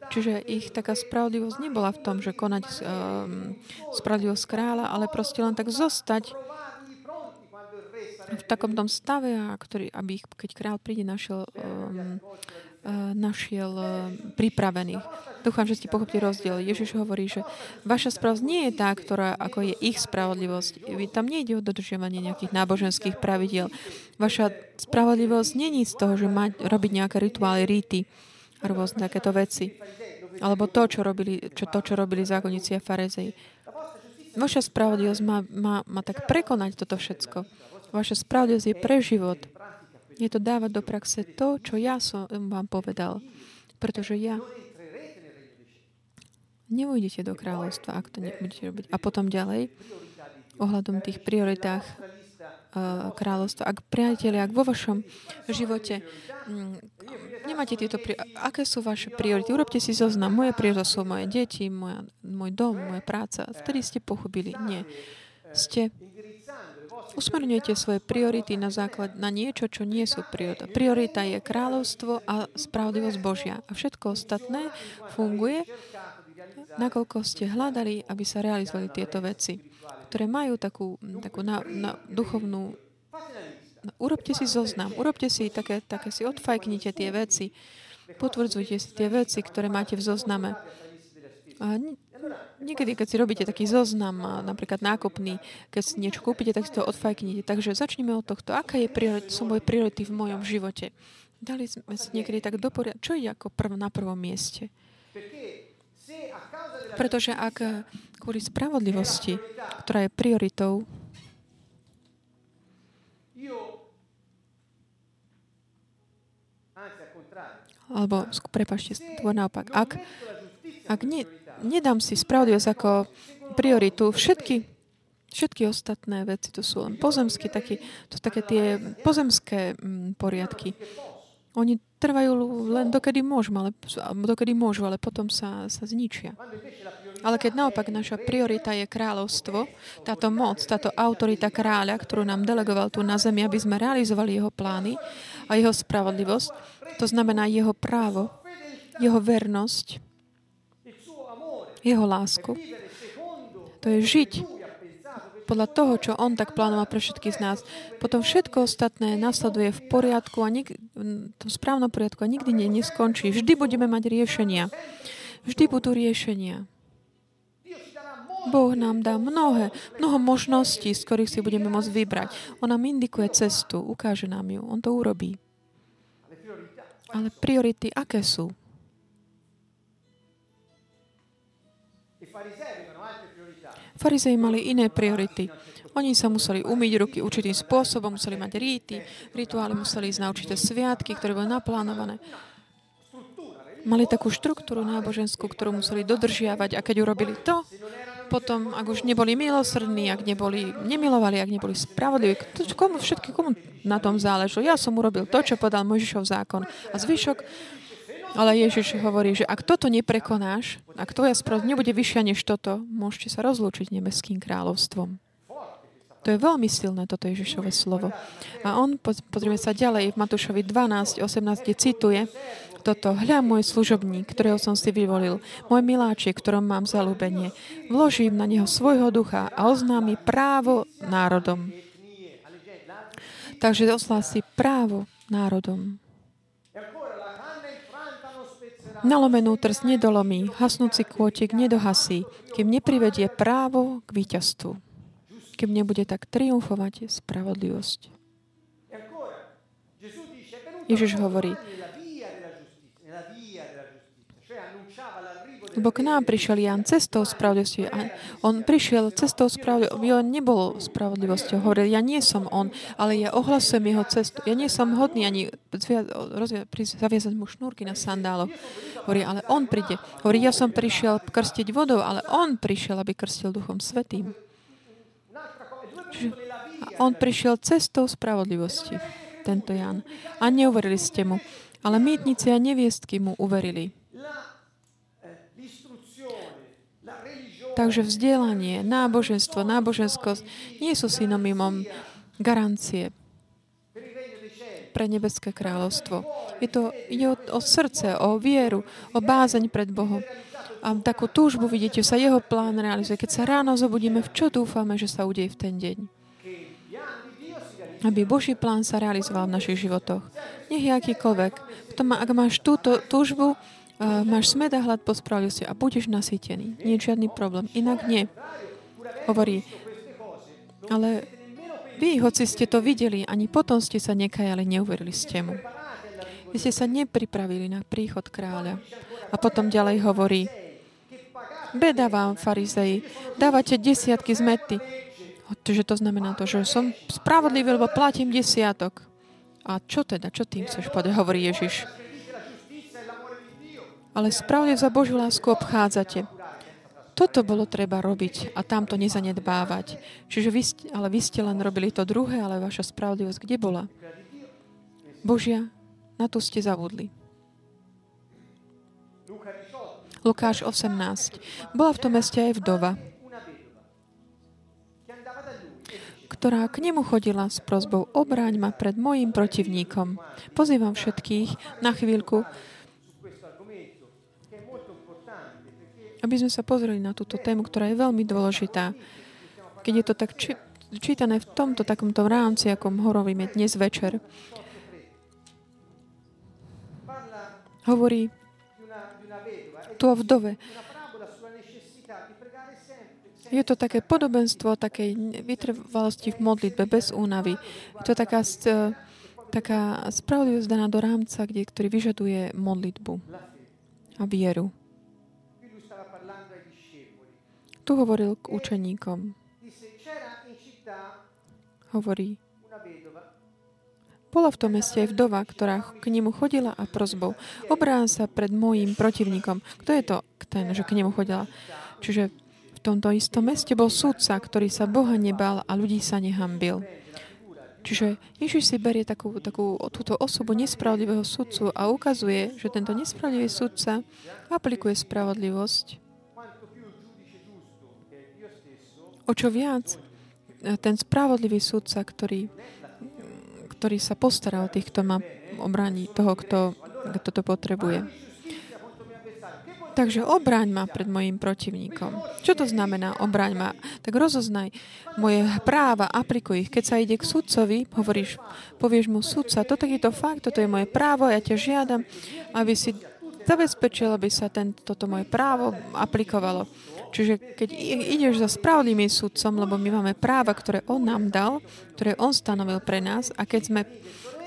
Čiže ich taká spravodlivosť nebola v tom, že konať um, spravodlivosť kráľa, ale proste len tak zostať v takom tom stave, a ktorý, aby ich, keď král príde, našiel, um, uh, našiel uh, pripravených. Dúfam, že ste pochopili rozdiel. Ježiš hovorí, že vaša spravodlivosť nie je tá, ktorá ako je ich spravodlivosť. Tam nejde o dodržiavanie nejakých náboženských pravidiel. Vaša spravodlivosť není z toho, že mať, robiť nejaké rituály, ríty rôzne takéto veci. Alebo to, čo robili, čo, to, čo robili zákonníci a farizei. Vaša spravodlivosť má, má, má tak prekonať toto všetko. Vaša spravodlivosť je pre život. Je to dávať do praxe to, čo ja som vám povedal. Pretože ja Neujdete do kráľovstva, ak to nebudete robiť. A potom ďalej, ohľadom tých prioritách uh, kráľovstva. Ak priatelia, ak vo vašom živote um, nemáte tieto priority, aké sú vaše priority? Urobte si zoznam. Moje priority sú moje deti, moja, môj dom, moja práca. Vtedy ste pochopili. Nie. Ste Usmerňujete svoje priority na základ na niečo, čo nie sú priorita. Priorita je kráľovstvo a spravodlivosť Božia. A všetko ostatné funguje nakoľko ste hľadali, aby sa realizovali tieto veci, ktoré majú takú, takú na, na duchovnú... No, urobte si zoznam, urobte si také, také si odfajknite tie veci, potvrdzujte si tie veci, ktoré máte v zozname. A niekedy, keď si robíte taký zoznam, napríklad nákupný, keď si niečo kúpite, tak si to odfajknite. Takže začneme od tohto. Aká je sú moje priority v mojom živote? Dali sme si niekedy tak do Čo je ako prv, na prvom mieste? Pretože ak kvôli spravodlivosti, ktorá je prioritou, alebo prepašte, skôr naopak, ak, ak ne, nedám si spravodlivosť ako prioritu, všetky, všetky ostatné veci, to sú len pozemské, taký, to sú také tie pozemské mm, poriadky. Oni trvajú len dokedy môžu, ale, dokedy môžu, ale potom sa, sa zničia. Ale keď naopak naša priorita je kráľovstvo, táto moc, táto autorita kráľa, ktorú nám delegoval tu na zemi, aby sme realizovali jeho plány a jeho spravodlivosť, to znamená jeho právo, jeho vernosť, jeho lásku, to je žiť podľa toho, čo On tak plánoval pre všetkých z nás. Potom všetko ostatné nasleduje v poriadku a nik- v správnom poriadku a nikdy nie, neskončí. Vždy budeme mať riešenia. Vždy budú riešenia. Boh nám dá mnohé, mnoho možností, z ktorých si budeme môcť vybrať. On nám indikuje cestu, ukáže nám ju. On to urobí. Ale priority aké sú? Farizei mali iné priority. Oni sa museli umyť ruky určitým spôsobom, museli mať ríty, rituály museli ísť na určité sviatky, ktoré boli naplánované. Mali takú štruktúru náboženskú, ktorú museli dodržiavať a keď urobili to, potom, ak už neboli milosrdní, ak neboli, nemilovali, ak neboli spravodliví, komu, všetky, komu na tom záležilo. Ja som urobil to, čo podal Mojžišov zákon. A zvyšok ale Ježiš hovorí, že ak toto neprekonáš, ak tvoja spravodlivosť nebude vyššia než toto, môžete sa rozlúčiť nebeským kráľovstvom. To je veľmi silné, toto Ježišové slovo. A on, pozrieme sa ďalej, v Matúšovi 12, 18, kde cituje toto. Hľa môj služobník, ktorého som si vyvolil, môj miláčik, ktorom mám zalúbenie. Vložím na neho svojho ducha a oznámi právo národom. Takže oslási právo národom. Nalomenú trst nedolomí, hasnúci kôtik nedohasí, kým neprivedie právo k víťazstvu. Kým nebude tak triumfovať spravodlivosť. Ježiš hovorí, Lebo k nám prišiel Jan cestou spravodlivosti. A on prišiel cestou spravodlivosti. On nebol spravodlivosťou. Hovoril, ja nie som on, ale ja ohlasujem jeho cestu. Ja nie som hodný ani zaviazať mu šnúrky na sandáloch. Hovorí, ale on príde. Hovorí, ja som prišiel krstiť vodou, ale on prišiel, aby krstil Duchom Svetým. Čiže on prišiel cestou spravodlivosti, tento Jan. A neuverili ste mu. Ale mýtnici a neviestky mu uverili. Takže vzdelanie, náboženstvo, náboženskosť nie sú synonymom garancie pre nebeské kráľovstvo. Je to, ide o, o srdce, o vieru, o bázeň pred Bohom. A takú túžbu vidíte, sa jeho plán realizuje. Keď sa ráno zobudíme, v čo dúfame, že sa udeje v ten deň? Aby Boží plán sa realizoval v našich životoch. Nech je akýkoľvek. Tom, ak máš túto túžbu, uh, máš smed a hlad po spravodlivosti a budeš nasýtený. Nie je žiadny problém. Inak nie. Hovorí, ale vy, hoci ste to videli, ani potom ste sa nekajali, neuverili ste mu. Vy ste sa nepripravili na príchod kráľa. A potom ďalej hovorí, beda vám, farizei, dávate desiatky z mety. Čiže to znamená to, že som spravodlivý, lebo platím desiatok. A čo teda? Čo tým chceš povedať? Hovorí Ježiš. Ale spravodlivo za Božiu lásku obchádzate. Toto bolo treba robiť a tam to nezanedbávať. Čiže vy, ale vy ste len robili to druhé, ale vaša spravodlivosť kde bola? Božia, na to ste zavudli. Lukáš 18. Bola v tom meste aj vdova, ktorá k nemu chodila s prozbou obráň ma pred mojim protivníkom. Pozývam všetkých na chvíľku aby sme sa pozreli na túto tému, ktorá je veľmi dôležitá. Keď je to tak či, čítané v tomto takomto rámci, akom hovoríme dnes večer, hovorí tu o vdove. Je to také podobenstvo takej vytrvalosti v modlitbe, bez únavy. Je to taká, taká spravodlivosť daná do rámca, kde, ktorý vyžaduje modlitbu a vieru. Tu hovoril k učeníkom. Hovorí, bola v tom meste aj vdova, ktorá k nemu chodila a prozbou. Obrán sa pred mojím protivníkom. Kto je to ten, že k nemu chodila? Čiže v tomto istom meste bol sudca, ktorý sa Boha nebal a ľudí sa nehambil. Čiže Ježiš si berie takú, takú, túto osobu nespravodlivého sudcu a ukazuje, že tento nespravodlivý sudca aplikuje spravodlivosť O čo viac, ten spravodlivý sudca, ktorý, ktorý sa postará o tých, kto má obrániť toho, kto, kto to potrebuje. Takže obraň ma pred mojim protivníkom. Čo to znamená obraň ma? Tak rozoznaj moje práva, aplikuj ich. Keď sa ide k sudcovi, hovoríš, povieš mu sudca, toto je to fakt, toto je moje právo, ja ťa žiadam, aby si zabezpečil, aby sa tento, toto moje právo aplikovalo. Čiže keď ideš za spravodlivým sudcom, lebo my máme práva, ktoré on nám dal, ktoré on stanovil pre nás a keď sme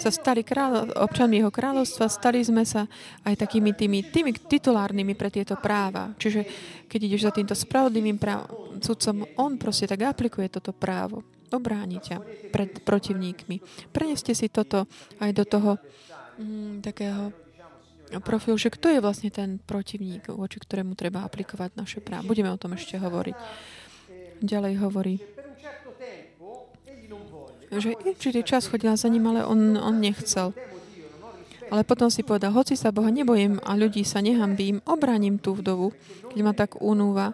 sa stali kráľo, občanmi jeho kráľovstva, stali sme sa aj takými tými, tými titulárnymi pre tieto práva. Čiže keď ideš za týmto spravodlivým práv, sudcom, on proste tak aplikuje toto právo. Obráni ťa pred protivníkmi. Preneste si toto aj do toho mm, takého profil, že kto je vlastne ten protivník, voči ktorému treba aplikovať naše práva. Budeme o tom ešte hovoriť. Ďalej hovorí, že určitý čas chodila za ním, ale on, on nechcel. Ale potom si povedal, hoci sa Boha nebojím a ľudí sa nehambím, obraním tú vdovu, keď ma tak unúva,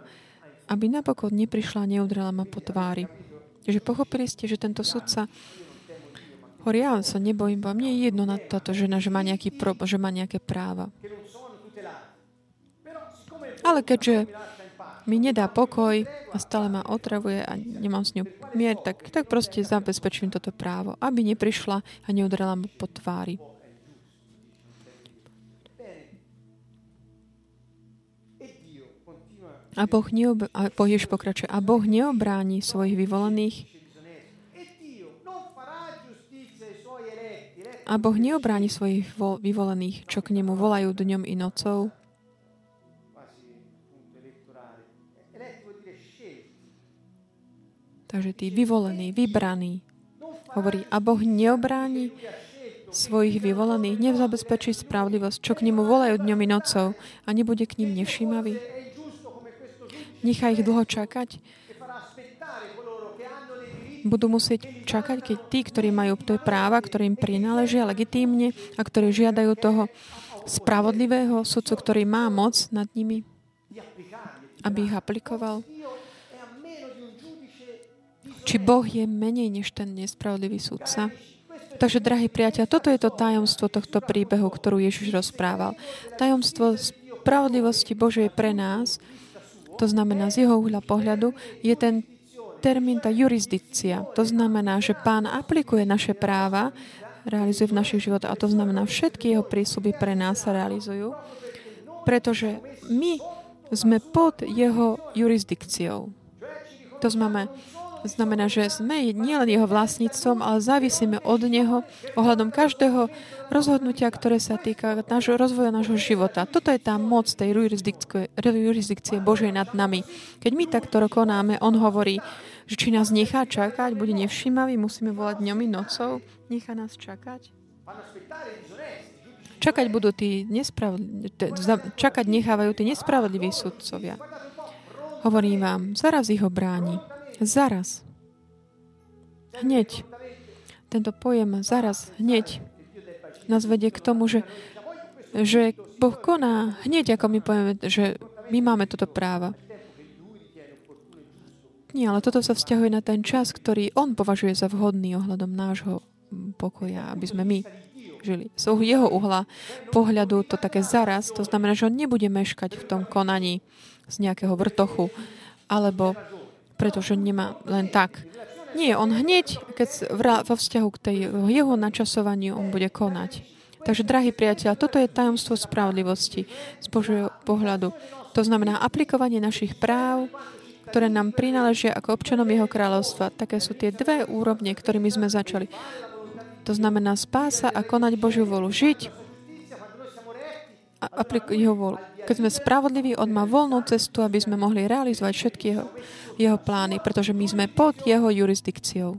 aby napokon neprišla a neudrela ma po tvári. Takže pochopili ste, že tento sudca Hovorí, ja sa nebojím, bo mne je jedno na táto žena, že má, nejaký že má nejaké práva. Ale keďže mi nedá pokoj a stále ma otravuje a nemám s ňou mier, tak, tak proste zabezpečím toto právo, aby neprišla a neudrala mu po tvári. A Boh, neob- a boh pokračuje. A Boh neobráni svojich vyvolených A Boh neobráni svojich vyvolených, čo k nemu volajú dňom i nocou. Takže tí vyvolení, vybraní. Hovorí, a Boh neobráni svojich vyvolených, nevzabezpečí spravodlivosť, čo k nemu volajú dňom i nocou a nebude k ním nevšímavý. Nechá ich dlho čakať budú musieť čakať, keď tí, ktorí majú to práva, ktorým prináležia legitímne a ktorí žiadajú toho spravodlivého sudcu, ktorý má moc nad nimi, aby ich aplikoval. Či Boh je menej než ten nespravodlivý sudca? Takže, drahí priateľ, toto je to tajomstvo tohto príbehu, ktorú Ježiš rozprával. Tajomstvo spravodlivosti Božej pre nás, to znamená z jeho uhľa pohľadu, je ten termín, tá jurisdikcia. To znamená, že pán aplikuje naše práva, realizuje v našich životoch a to znamená, všetky jeho prísľuby pre nás sa realizujú, pretože my sme pod jeho jurisdikciou. To znamená, Znamená, že sme nielen jeho vlastníctvom, ale závisíme od neho ohľadom každého rozhodnutia, ktoré sa týka nášho, rozvoja nášho života. Toto je tá moc tej jurisdikcie, Božej nad nami. Keď my takto konáme, on hovorí, že či nás nechá čakať, bude nevšímavý, musíme volať dňom i nocou, nechá nás čakať. Čakať budú tí nespravodliví, čakať nechávajú tí nespravodliví sudcovia. Hovorím vám, zaraz ich obráni. Zaraz. Hneď. Tento pojem zaraz, hneď nás vedie k tomu, že, že Boh koná hneď, ako my povieme, že my máme toto práva. Nie, ale toto sa vzťahuje na ten čas, ktorý On považuje za vhodný ohľadom nášho pokoja, aby sme my žili. Z jeho uhla pohľadu to také zaraz, to znamená, že On nebude meškať v tom konaní z nejakého vrtochu, alebo pretože nemá len tak. Nie, on hneď, keď vo vzťahu k tej jeho načasovaniu, on bude konať. Takže, drahí priateľ, toto je tajomstvo spravodlivosti z Božieho pohľadu. To znamená aplikovanie našich práv, ktoré nám prináležia ako občanom jeho kráľovstva. Také sú tie dve úrovne, ktorými sme začali. To znamená spása a konať Božiu volu. Žiť a aplikovať jeho volu. Keď sme spravodliví, on má voľnú cestu, aby sme mohli realizovať všetky jeho jeho plány, pretože my sme pod jeho jurisdikciou.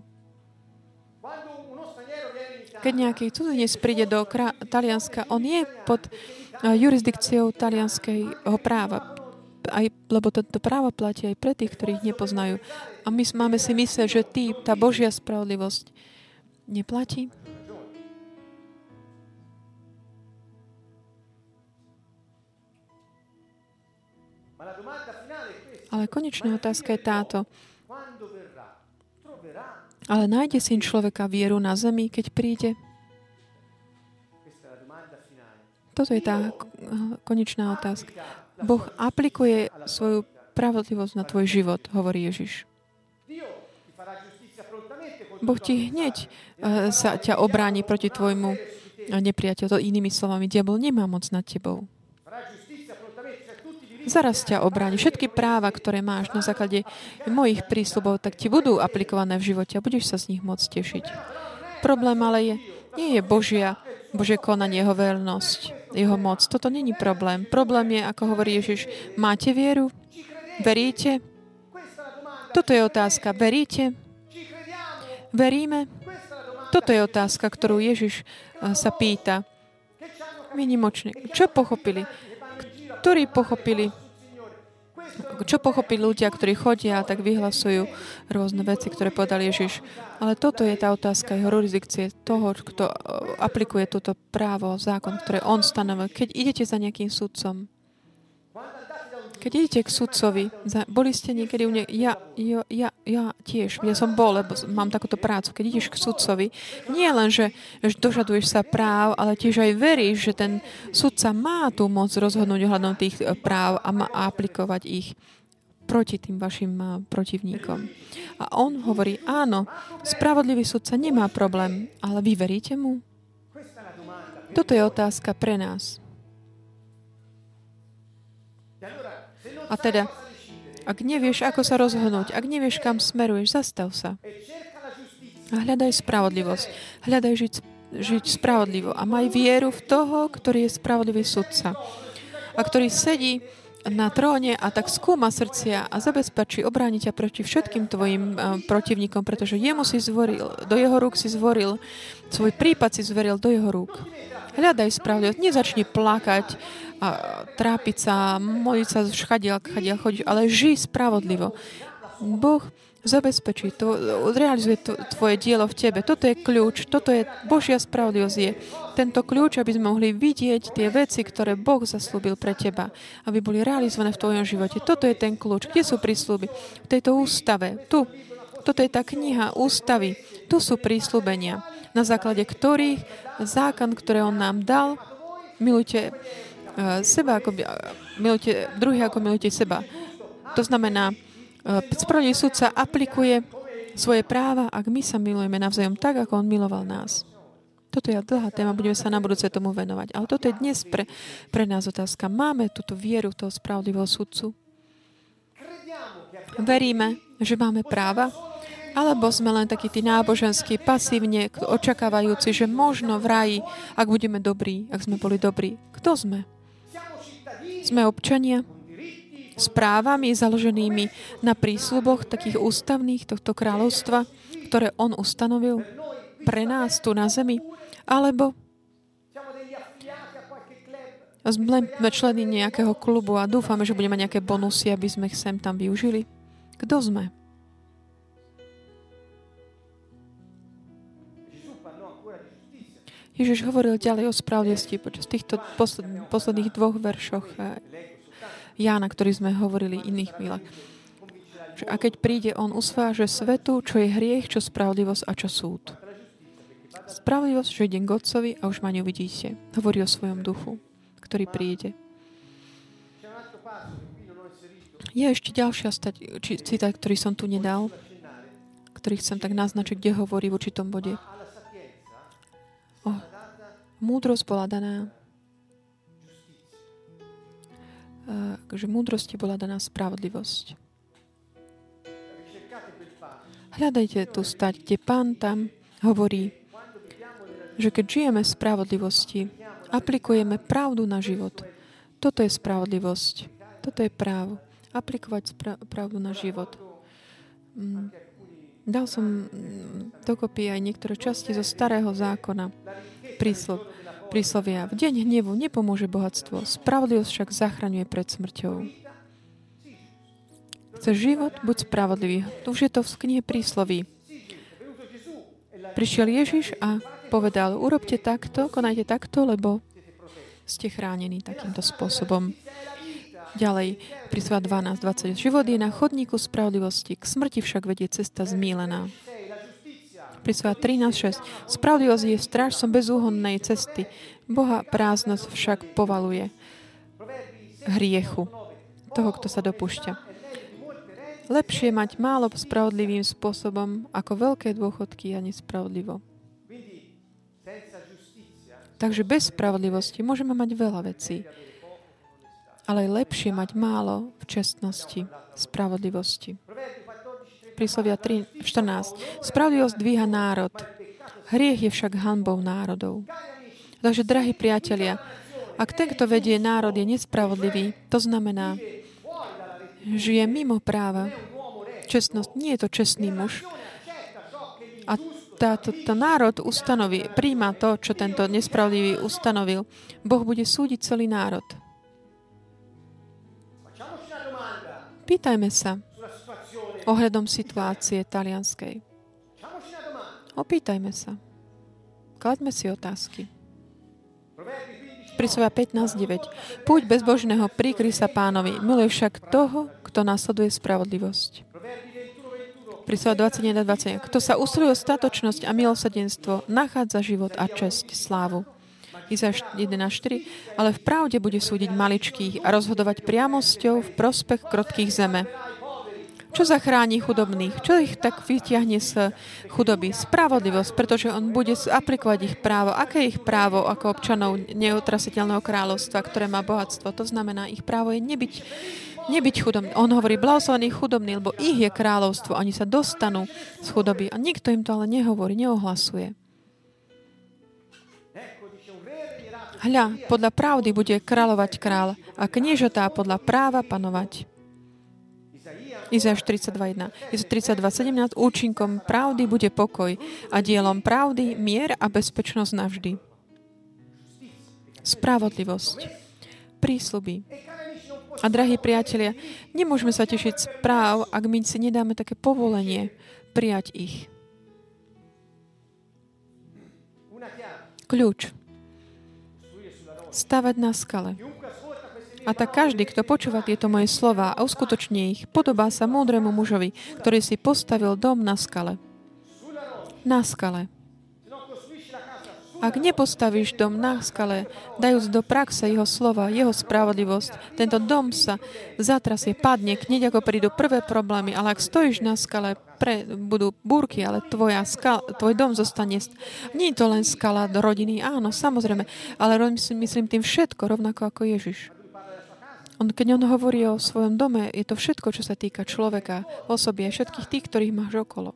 Keď nejaký cudzinec príde do Talianska, on je pod eh, jurisdikciou talianského práva. Aj, lebo to, to právo platí aj pre tých, ktorých nepoznajú. A my máme si mysleť, že tý, tá Božia spravodlivosť neplatí. Ale konečná otázka je táto. Ale nájde syn človeka vieru na zemi, keď príde? Toto je tá konečná otázka. Boh aplikuje svoju pravodlivosť na tvoj život, hovorí Ježiš. Boh ti hneď uh, sa ťa obráni proti tvojmu nepriateľu. Inými slovami, diabol nemá moc nad tebou. Zaraz ťa obráni. Všetky práva, ktoré máš na základe mojich prísľubov, tak ti budú aplikované v živote a budeš sa z nich môcť tešiť. Problém ale je, nie je Božia, Božie konanie, jeho vernosť, jeho moc. Toto není problém. Problém je, ako hovorí Ježiš, máte vieru? Veríte? Toto je otázka. Veríte? Veríme? Toto je otázka, ktorú Ježiš eh, sa pýta. Minimočne. Čo pochopili? Ktorí pochopili, čo pochopili ľudia, ktorí chodia a tak vyhlasujú rôzne veci, ktoré povedal Ježiš. Ale toto je tá otázka jeho jurisdikcie toho, kto aplikuje toto právo, zákon, ktoré on stanovil. Keď idete za nejakým sudcom, keď idete k sudcovi, boli ste niekedy u ne... Ja, ja, ja, ja tiež, ja som bol, lebo mám takúto prácu. Keď ideš k sudcovi, nie len, že, dožaduješ sa práv, ale tiež aj veríš, že ten sudca má tú moc rozhodnúť ohľadom tých e, práv a má aplikovať ich proti tým vašim e, protivníkom. A on hovorí, áno, spravodlivý sudca nemá problém, ale vy veríte mu? Toto je otázka pre nás. A teda, ak nevieš, ako sa rozhodnúť, ak nevieš, kam smeruješ, zastav sa. A hľadaj spravodlivosť. Hľadaj žiť, žiť spravodlivo. A maj vieru v toho, ktorý je spravodlivý sudca. A ktorý sedí na tróne a tak skúma srdcia a zabezpečí obrániť ťa proti všetkým tvojim uh, protivníkom, pretože jemu si zvoril, do jeho rúk si zvoril, svoj prípad si zveril do jeho rúk. Hľadaj spravodlivosť, nezačni plakať, a trápiť sa, modliť sa všadiaľ, chadiaľ chodíš, ale žij spravodlivo. Boh zabezpečí, to, realizuje to, tvoje dielo v tebe. Toto je kľúč, toto je Božia spravodlivosť. Je tento kľúč, aby sme mohli vidieť tie veci, ktoré Boh zaslúbil pre teba, aby boli realizované v tvojom živote. Toto je ten kľúč. Kde sú prísľuby? V tejto ústave. Tu. Toto je tá kniha ústavy. Tu sú prísľubenia. na základe ktorých zákon, ktoré on nám dal, milujte seba, ako uh, milujte druhých, ako milujte seba. To znamená, uh, spravodlivý súd sa aplikuje svoje práva, ak my sa milujeme navzájom tak, ako on miloval nás. Toto je dlhá téma, budeme sa na budúce tomu venovať. Ale toto je dnes pre, pre nás otázka. Máme túto vieru toho spravodlivého sudcu? Veríme, že máme práva? Alebo sme len takí tí náboženskí, pasívne očakávajúci, že možno v raji, ak budeme dobrí, ak sme boli dobrí. Kto sme? Sme občania s právami založenými na prísľuboch takých ústavných tohto kráľovstva, ktoré on ustanovil pre nás tu na zemi. Alebo sme členy nejakého klubu a dúfame, že budeme nejaké bonusy, aby sme ich sem tam využili. Kto sme? Ježiš hovoril ďalej o spravodlivosti počas týchto posled, posledných dvoch veršoch eh, Jána, ktorý sme hovorili iných milách. A keď príde, on usváže svetu, čo je hriech, čo spravodlivosť a čo súd. Spravodlivosť, že idem k Otcovi a už ma neuvidíte. Hovorí o svojom duchu, ktorý príde. Je ešte ďalšia stať, či, citát, ktorý som tu nedal, ktorý chcem tak naznačiť, kde hovorí v určitom bode. O, múdrosť bola daná že múdrosti bola daná spravodlivosť. Hľadajte tu stať, kde pán tam hovorí, že keď žijeme v spravodlivosti, aplikujeme pravdu na život. Toto je spravodlivosť. Toto je právo. Aplikovať spra- pravdu na život. Mm. Dal som dokopy aj niektoré časti zo starého zákona. Príslov, príslovia. V deň hnevu nepomôže bohatstvo. Spravodlivosť však zachraňuje pred smrťou. Chceš život? Buď spravodlivý. Už je to v knihe prísloví. Prišiel Ježiš a povedal, urobte takto, konajte takto, lebo ste chránení takýmto spôsobom. Ďalej, prísva 12, 20. Život je na chodníku spravodlivosti, k smrti však vedie cesta zmílená. Prísva 13, 6. Spravodlivosť je strážcom bezúhonnej cesty. Boha prázdnosť však povaluje hriechu toho, kto sa dopúšťa. Lepšie mať málo spravodlivým spôsobom ako veľké dôchodky a nespravodlivo. Takže bez spravodlivosti môžeme mať veľa vecí. Ale je lepšie mať málo v čestnosti, spravodlivosti. Príslovia 3, 14. Spravodlivosť dvíha národ. Hriech je však hanbou národov. Takže, drahí priatelia, ak ten, kto vedie národ, je nespravodlivý, to znamená, že je mimo práva. Čestnosť nie je to čestný muž. A táto, to národ ustanoví, príjma to, čo tento nespravodlivý ustanovil, Boh bude súdiť celý národ. Pýtajme sa ohľadom situácie talianskej. Opýtajme sa. Kladme si otázky. Príslovia 15.9. Púť bezbožného prikry sa pánovi, miluje však toho, kto nasleduje spravodlivosť prísľa 21 20. Kto sa usiluje o statočnosť a milosadenstvo, nachádza život a česť, slávu. Izaš 11.4. Ale v pravde bude súdiť maličkých a rozhodovať priamosťou v prospech krotkých zeme. Čo zachráni chudobných? Čo ich tak vytiahne z chudoby? Spravodlivosť, pretože on bude aplikovať ich právo. Aké je ich právo ako občanov neutrasiteľného kráľovstva, ktoré má bohatstvo? To znamená, ich právo je nebyť nebyť chudobný. On hovorí, blahoslavený chudobný, lebo ich je kráľovstvo. Oni sa dostanú z chudoby. A nikto im to ale nehovorí, neohlasuje. Hľa, podľa pravdy bude kráľovať král a kniežatá podľa práva panovať. Izajáš 32.1. Je 32.17. Účinkom pravdy bude pokoj a dielom pravdy mier a bezpečnosť navždy. Spravodlivosť. Prísluby. A drahí priatelia, nemôžeme sa tešiť z práv, ak my si nedáme také povolenie prijať ich. Kľúč. Stavať na skale. A tak každý, kto počúva tieto moje slova a uskutoční ich, podobá sa múdremu mužovi, ktorý si postavil dom na skale. Na skale. Ak nepostavíš dom na skale, dajúc do praxe jeho slova, jeho spravodlivosť, tento dom sa zatrasie, padne, hneď ako prídu prvé problémy, ale ak stojíš na skale, pre, budú búrky, ale tvoja skal, tvoj dom zostane. Nie je to len skala do rodiny, áno, samozrejme, ale myslím tým všetko, rovnako ako Ježiš. On, keď on hovorí o svojom dome, je to všetko, čo sa týka človeka, osoby a všetkých tých, ktorých máš okolo.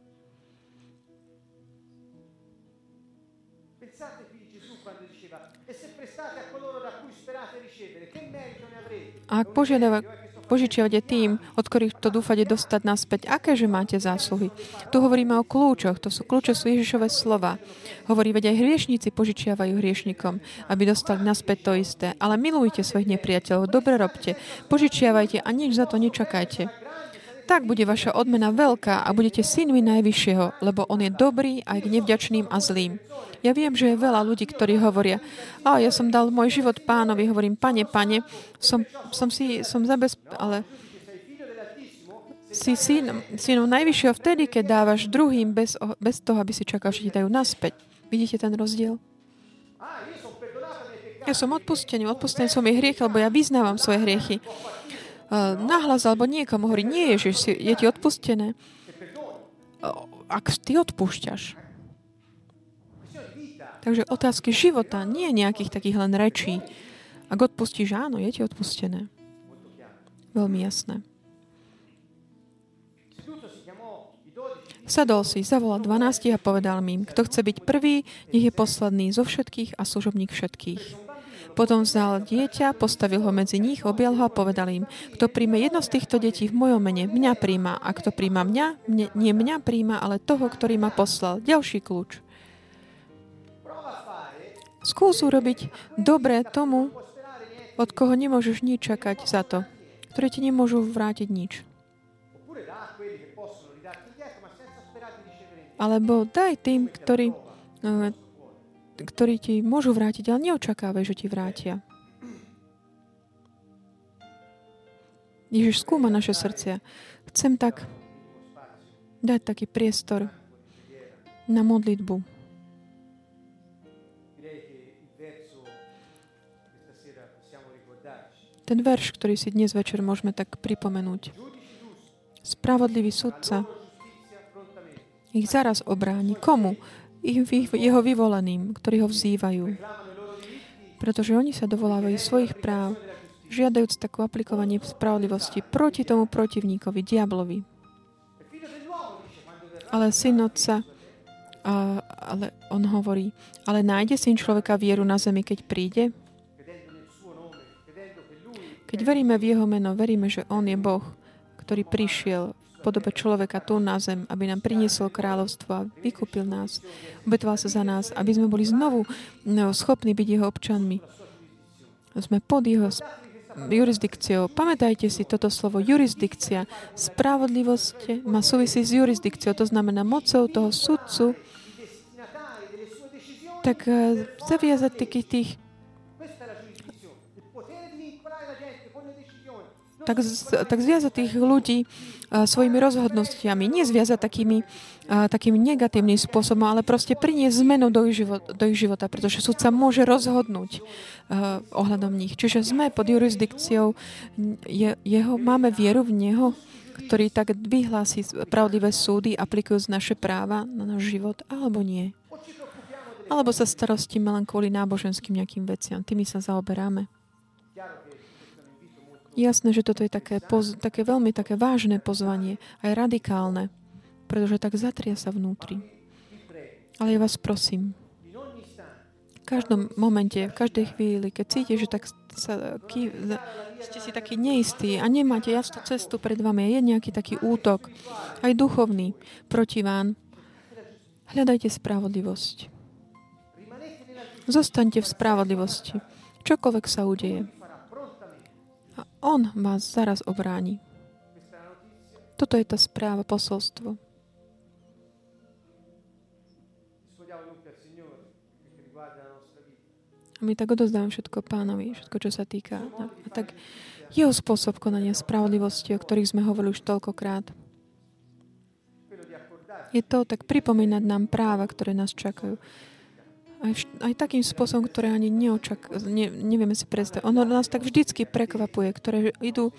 A ak požiadava, požičiavate tým, od ktorých to dúfate dostať naspäť, akéže máte zásluhy. Tu hovoríme o kľúčoch, to sú kľúče sú Ježišové slova. Hovorí, veď aj hriešníci požičiavajú hriešnikom, aby dostali naspäť to isté. Ale milujte svojich nepriateľov, dobre robte, požičiavajte a nič za to nečakajte. Tak bude vaša odmena veľká a budete synmi Najvyššieho, lebo On je dobrý aj k nevďačným a zlým. Ja viem, že je veľa ľudí, ktorí hovoria, a ja som dal môj život pánovi, hovorím, pane, pane, som, som si, som zabezp... ale si syn, synom najvyššieho vtedy, keď dávaš druhým bez, bez toho, aby si čakal, že ti dajú naspäť. Vidíte ten rozdiel? Ja som odpustený, odpustený som je hriech, lebo ja vyznávam svoje hriechy. Nahlas alebo niekomu hovorí, nie Ježiš, je ti odpustené. Ak ty odpúšťaš, Takže otázky života, nie nejakých takých len rečí. Ak odpustíš, áno, je ti odpustené. Veľmi jasné. Sadol si, zavolal 12 a povedal im, kto chce byť prvý, nech je posledný zo všetkých a služobník všetkých. Potom vzal dieťa, postavil ho medzi nich, objal ho a povedal im, kto príjme jedno z týchto detí v mojom mene, mňa príjma. A kto príjma mňa, mne, nie mňa príjma, ale toho, ktorý ma poslal. Ďalší kľúč. Skús urobiť dobre tomu, od koho nemôžeš nič čakať za to, ktorí ti nemôžu vrátiť nič. Alebo daj tým, ktorí, eh, ktorí ti môžu vrátiť, ale neočakávaj, že ti vrátia. Ježiš skúma naše srdcia. Chcem tak dať taký priestor na modlitbu. Ten verš, ktorý si dnes večer môžeme tak pripomenúť. Spravodlivý sudca ich zaraz obráni. Komu? Jeho vyvoleným, ktorí ho vzývajú. Pretože oni sa dovolávajú svojich práv, žiadajúc takú aplikovanie spravodlivosti proti tomu protivníkovi, diablovi. Ale syn otca, ale on hovorí, ale nájde syn človeka vieru na zemi, keď príde? Keď veríme v Jeho meno, veríme, že On je Boh, ktorý prišiel podobe človeka tu na zem, aby nám priniesol kráľovstvo a vykúpil nás. Obetoval sa za nás, aby sme boli znovu no, schopní byť Jeho občanmi. Sme pod Jeho jurisdikciou. Pamätajte si toto slovo jurisdikcia. Spravodlivosť má súvisí s jurisdikciou, to znamená mocou toho sudcu, tak eh, zaviazať takých tých tak, tak zviazať tých ľudí svojimi rozhodnostiami. Nie zviazať takými, takým negatívnym spôsobom, ale proste priniesť zmenu do ich, život, do ich života, pretože súd sa môže rozhodnúť ohľadom nich. Čiže sme pod jurisdikciou je, jeho, máme vieru v Neho, ktorý tak vyhlási pravdivé súdy, aplikujúc naše práva na náš život, alebo nie. Alebo sa starostíme len kvôli náboženským nejakým veciam. Tými sa zaoberáme. Jasné, že toto je také, poz, také veľmi také vážne pozvanie, aj radikálne, pretože tak zatria sa vnútri. Ale ja vás prosím, v každom momente, v každej chvíli, keď cítite, že tak sa, ký, ste si taký neistí a nemáte jasnú cestu pred vami, je nejaký taký útok, aj duchovný, proti vám, hľadajte spravodlivosť. Zostaňte v spravodlivosti. Čokoľvek sa udeje. On vás zaraz obráni. Toto je tá správa, posolstvo. A my tak odozdávame všetko pánovi, všetko, čo sa týka. A tak jeho spôsob konania spravodlivosti, o ktorých sme hovorili už toľkokrát. Je to tak pripomínať nám práva, ktoré nás čakajú. Aj, aj takým spôsobom, ktoré ani neočak, ne, nevieme si predstaviť. Ono nás tak vždycky prekvapuje, ktoré idú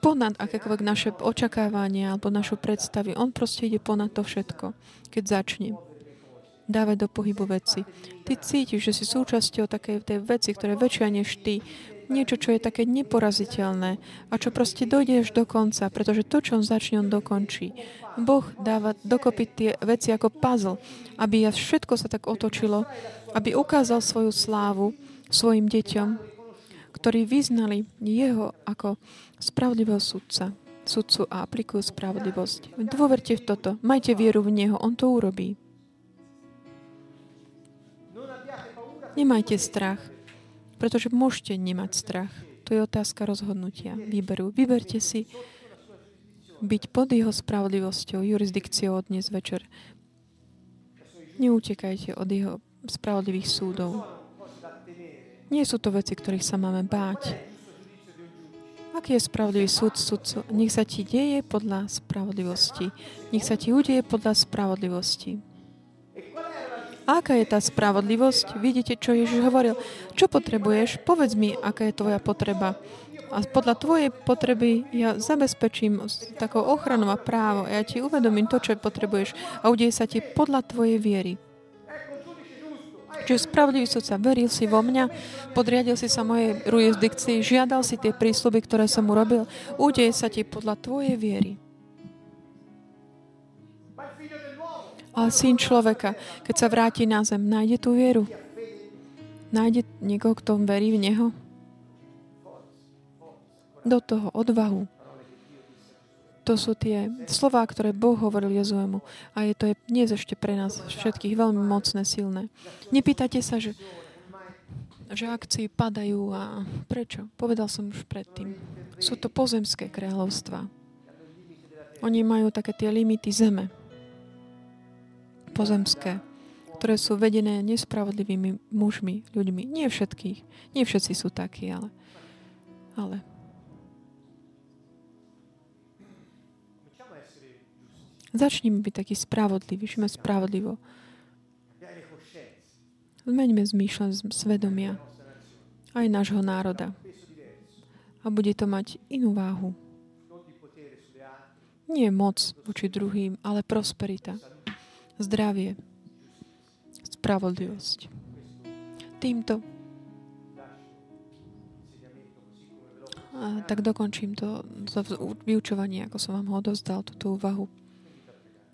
ponad akékoľvek naše očakávania alebo našu predstavy. On proste ide ponad to všetko, keď začne dávať do pohybu veci. Ty cítiš, že si súčasťou takej tej veci, ktoré je väčšia než ty, niečo, čo je také neporaziteľné a čo proste dojde až do konca, pretože to, čo on začne, on dokončí. Boh dáva dokopy tie veci ako puzzle, aby všetko sa tak otočilo, aby ukázal svoju slávu svojim deťom, ktorí vyznali jeho ako spravodlivého sudca, sudcu a aplikujú spravodlivosť. Dôverte v toto, majte vieru v Neho, On to urobí. Nemajte strach. Pretože môžete nemať strach. To je otázka rozhodnutia, výberu. Vyberte si byť pod jeho spravodlivosťou, jurisdikciou od dnes večer. Neutekajte od jeho spravodlivých súdov. Nie sú to veci, ktorých sa máme báť. Aký je spravodlivý súd sudcu? Nech sa ti deje podľa spravodlivosti. Nech sa ti udeje podľa spravodlivosti. Aká je tá spravodlivosť? Vidíte, čo Ježiš hovoril. Čo potrebuješ? Povedz mi, aká je tvoja potreba. A podľa tvojej potreby ja zabezpečím takou ochranou a právo. Ja ti uvedomím to, čo potrebuješ a udeje sa ti podľa tvojej viery. Čiže spravodlivý sudca, veril si vo mňa, podriadil si sa mojej jurisdikcii, žiadal si tie prísluby, ktoré som urobil, udeje sa ti podľa tvojej viery. Ale syn človeka, keď sa vráti na zem, nájde tú vieru. Nájde niekoho, kto verí v Neho. Do toho odvahu. To sú tie slová, ktoré Boh hovoril Jezuemu. A je to je dnes ešte pre nás všetkých veľmi mocné, silné. Nepýtate sa, že, že akcie padajú a prečo? Povedal som už predtým. Sú to pozemské kráľovstva. Oni majú také tie limity zeme pozemské, ktoré sú vedené nespravodlivými mužmi, ľuďmi. Nie všetkých. Nie všetci sú takí, ale... ale Začneme byť taký spravodlivý, žijeme spravodlivo. Zmeňme zmýšľať svedomia aj nášho národa. A bude to mať inú váhu. Nie moc voči druhým, ale prosperita zdravie, spravodlivosť. Týmto a tak dokončím to, to vyučovanie, ako som vám ho odozdal, túto úvahu.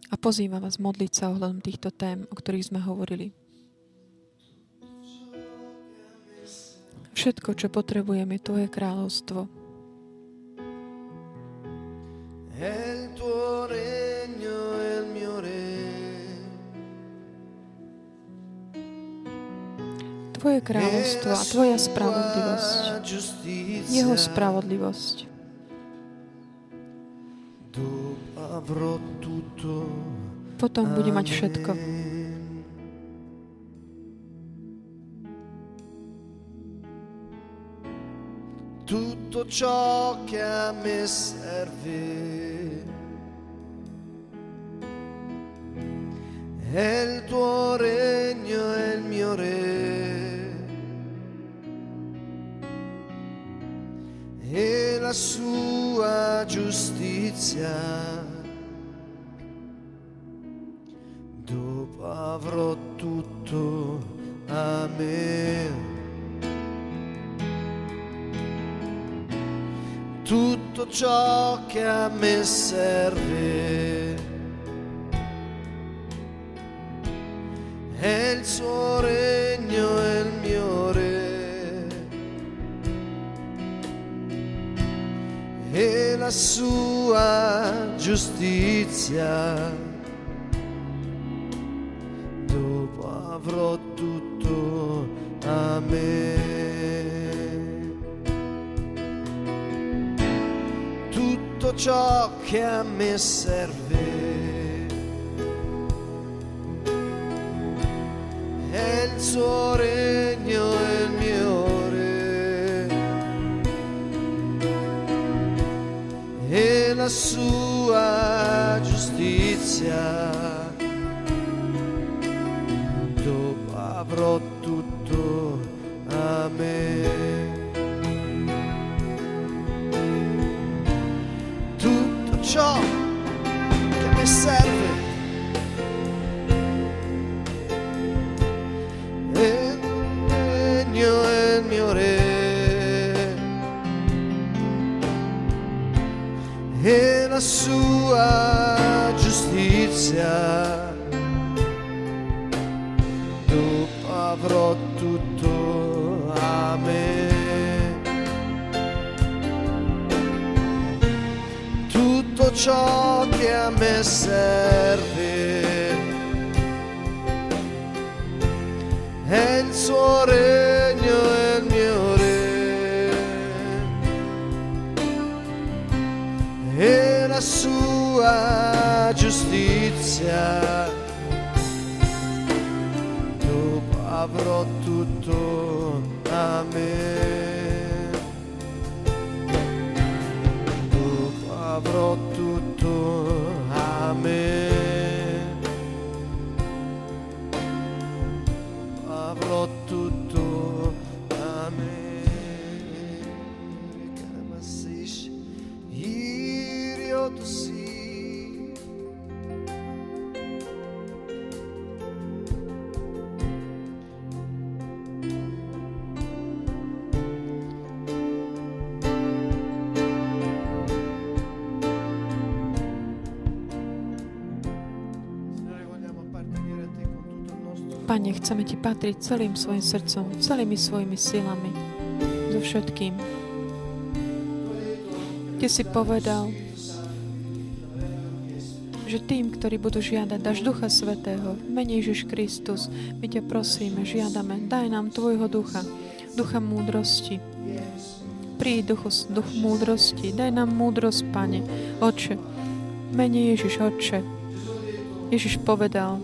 A pozývam vás modliť sa ohľadom týchto tém, o ktorých sme hovorili. Všetko, čo potrebujeme, to je kráľovstvo. El tuo Tvoje kráľovstvo a Tvoja spravodlivosť. Jeho spravodlivosť. Potom bude mať všetko. Tutto ciò che a me serve è il tuo regno sua giustizia. Dopo avrò tutto a me. Tutto ciò che a me serve è il suo e la sua giustizia. Dopo avrò tutto a me. Tutto ciò che a me serve. È il suo regno e la sua giustizia Tutto ciò che a me serve. È il suo regno e il mio re. E la sua giustizia. Dopo avrò tutto a me. Chceme Ti patriť celým svojim srdcom, celými svojimi silami, so všetkým. Ty si povedal, že tým, ktorí budú žiadať, dáš Ducha Svetého. V mene Ježiš Kristus, my ťa prosíme, žiadame, daj nám Tvojho Ducha, Ducha múdrosti. Príď, Duchu, Duch múdrosti, daj nám múdrosť, Pane, Oče. V mene Ježiš, Oče. Ježiš povedal,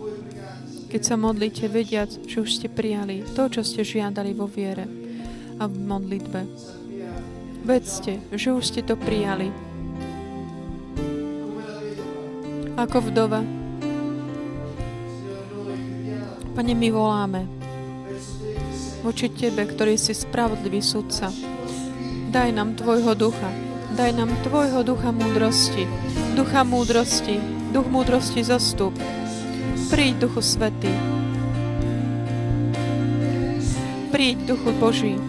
keď sa modlíte, vediac, že už ste prijali to, čo ste žiadali vo viere a v modlitbe. Vedzte, že už ste to prijali. Ako vdova. Pane, my voláme voči Tebe, ktorý si spravodlivý sudca. Daj nám Tvojho ducha. Daj nám Tvojho ducha múdrosti. Ducha múdrosti. Duch múdrosti zastup. Príď, Duchu Svetý. Príď, Duchu Boží.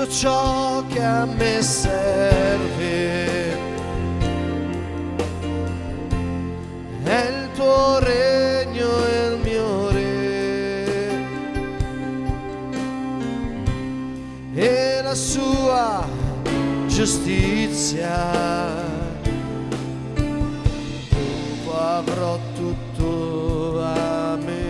tutto ciò che a me serve. Giustizia. Dopo avrò tutto a me.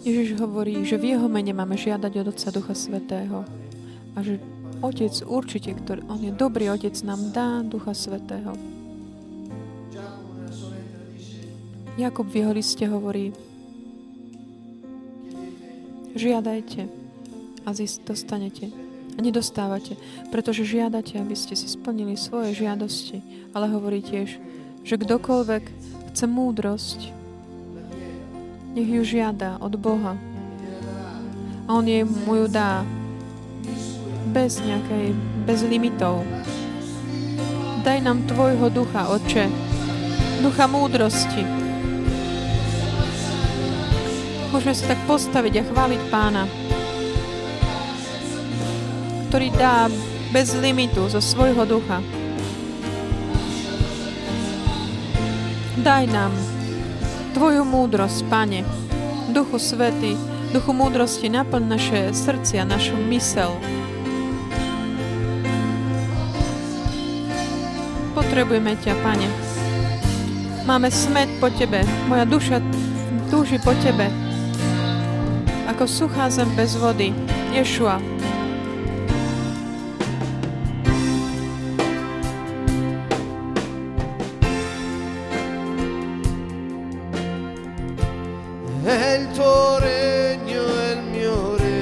Ježiš hovorí, že v Jeho mene máme žiadať od Otca Ducha Svetého. A že Otec určite, ktorý, On je dobrý Otec, nám dá Ducha Svetého. Jakub v jeho liste hovorí, žiadajte a zist dostanete. A nedostávate, pretože žiadate, aby ste si splnili svoje žiadosti. Ale hovorí tiež, že kdokoľvek chce múdrosť, nech ju žiada od Boha. A On jej mu ju dá bez nejakej, bez limitov. Daj nám Tvojho ducha, Otče, ducha múdrosti. Môžeme sa tak postaviť a chváliť Pána, ktorý dá bez limitu zo svojho ducha. Daj nám Tvoju múdrosť, Pane, Duchu Svety, Duchu múdrosti, naplň naše srdcia, našu mysel. Potrebujeme ťa, Pane. Máme smet po Tebe. Moja duša túži po Tebe ako suchá zem bez vody. Ješua. El toreño, el mio re.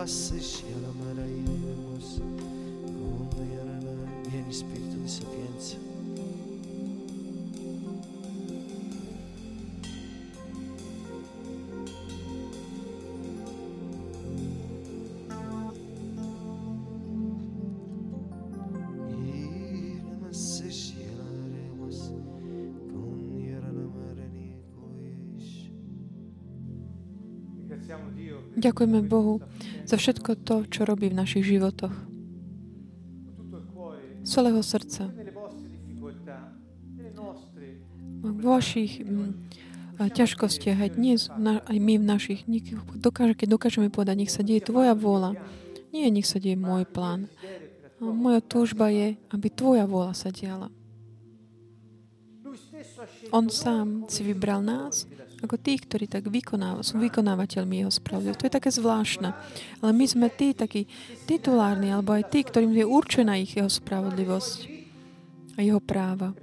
passeggiano maravilloso mondo yarana vieni spirito di sapienza. Дякуємо Богу za všetko to, čo robí v našich životoch. Z celého srdca. V vašich mm, ťažkostiach aj dnes, aj my v našich, dokáže, keď dokážeme povedať, nech sa deje Tvoja vôľa. Nie, nech sa deje môj plán. Moja túžba je, aby Tvoja vôľa sa diala. On sám si vybral nás ako tí, ktorí tak vykonávajú, sú vykonávateľmi Jeho spravodlivosti. To je také zvláštne. Ale my sme tí takí titulárni, alebo aj tí, ktorým je určená ich Jeho spravodlivosť a Jeho práva.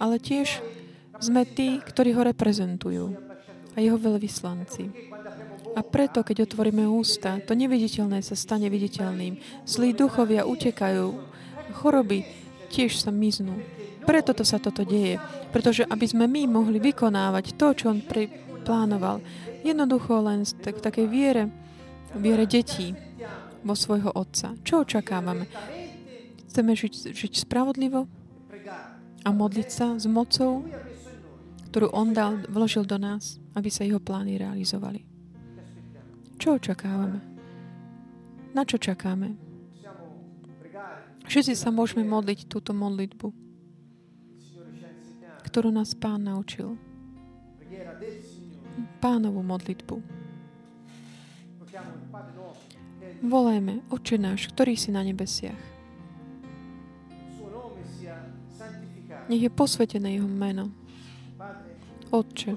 Ale tiež sme tí, ktorí Ho reprezentujú a Jeho veľvyslanci. A preto, keď otvoríme ústa, to neviditeľné sa stane viditeľným. Zlí duchovia utekajú, choroby tiež sa miznú. Preto to sa toto deje. Pretože aby sme my mohli vykonávať to, čo on plánoval. Jednoducho len z tak, takej viere, viere detí vo svojho otca. Čo očakávame? Chceme žiť, žiť spravodlivo a modliť sa s mocou, ktorú on dal, vložil do nás, aby sa jeho plány realizovali. Čo očakávame? Na čo čakáme? Všetci sa môžeme modliť túto modlitbu, ktorú nás Pán naučil. Pánovú modlitbu. Volajme, Oče náš, ktorý si na nebesiach. Nech je posvetené Jeho meno. Otče,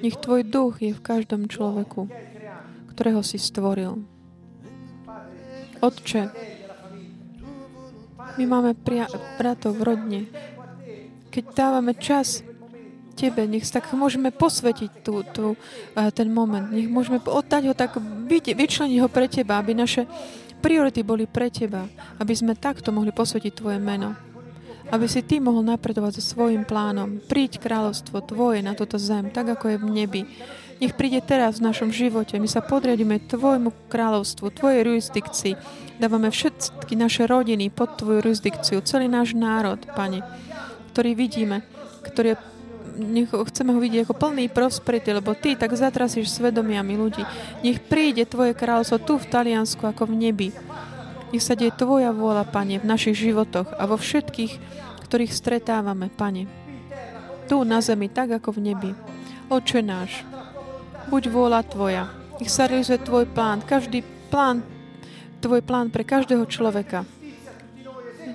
nech Tvoj duch je v každom človeku, ktorého si stvoril. Otče, my máme pria- bratov v rodne. Keď dávame čas Tebe, nech tak môžeme posvetiť tú, tú, eh, ten moment. Nech môžeme oddať ho tak, byť, vyčleniť ho pre Teba, aby naše priority boli pre Teba. Aby sme takto mohli posvetiť Tvoje meno. Aby si Ty mohol napredovať so svojím plánom. Príď kráľovstvo Tvoje na túto zem, tak ako je v nebi. Nech príde teraz v našom živote. My sa podriadíme Tvojmu kráľovstvu, Tvojej jurisdikcii. Dávame všetky naše rodiny pod Tvoju jurisdikciu, celý náš národ, Pane, ktorý vidíme, ktorý nech ho- chceme ho vidieť ako plný prosperity, lebo Ty tak zatrasíš svedomiami ľudí. Nech príde Tvoje kráľovstvo tu v Taliansku ako v nebi. Nech sa deje Tvoja vôľa, Pane, v našich životoch a vo všetkých, ktorých stretávame, Pane. Tu na zemi, tak ako v nebi. Oče náš, buď vôľa Tvoja. Nech sa realizuje Tvoj plán, každý plán, Tvoj plán pre každého človeka.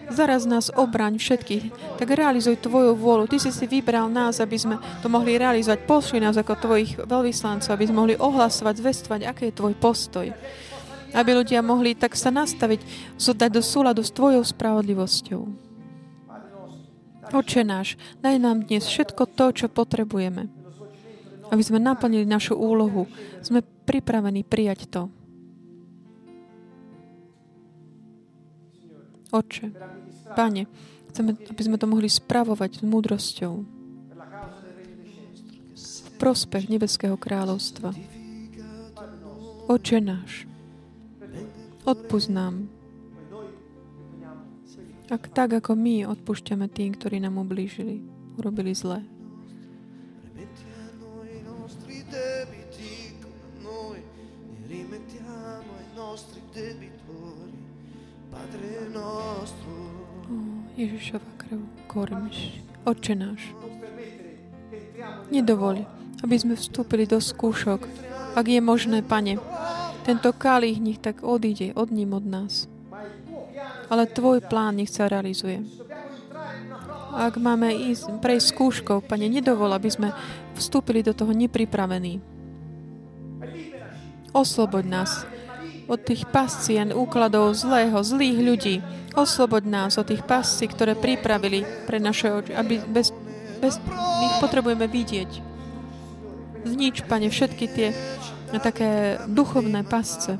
Zaraz nás obraň všetkých, tak realizuj Tvoju vôľu. Ty si si vybral nás, aby sme to mohli realizovať. Pošli nás ako Tvojich veľvyslancov, aby sme mohli ohlasovať, zvestovať, aký je Tvoj postoj. Aby ľudia mohli tak sa nastaviť, dať do súladu s Tvojou spravodlivosťou. Oče náš, daj nám dnes všetko to, čo potrebujeme. Aby sme naplnili našu úlohu. Sme pripravení prijať to. Oče, Pane, chceme, aby sme to mohli spravovať s múdrosťou v prospech Nebeského kráľovstva. Oče náš, odpúsť nám, ak tak, ako my odpúšťame tým, ktorí nám ublížili, urobili zlé. Kormiš. Oče náš, nedovoľ, aby sme vstúpili do skúšok. Ak je možné, Pane, tento kalich nech tak odíde od ním od nás. ale Tvoj plán nech sa realizuje. Ak máme ísť, prejsť skúškou, Pane, nedovol, aby sme vstúpili do toho nepripravení. Osloboď nás od tých pascien, úkladov zlého, zlých ľudí. Osloboď nás od tých pascí, ktoré pripravili pre naše oči, aby bez, bez, ich potrebujeme vidieť. Znič, Pane, všetky tie také duchovné pasce.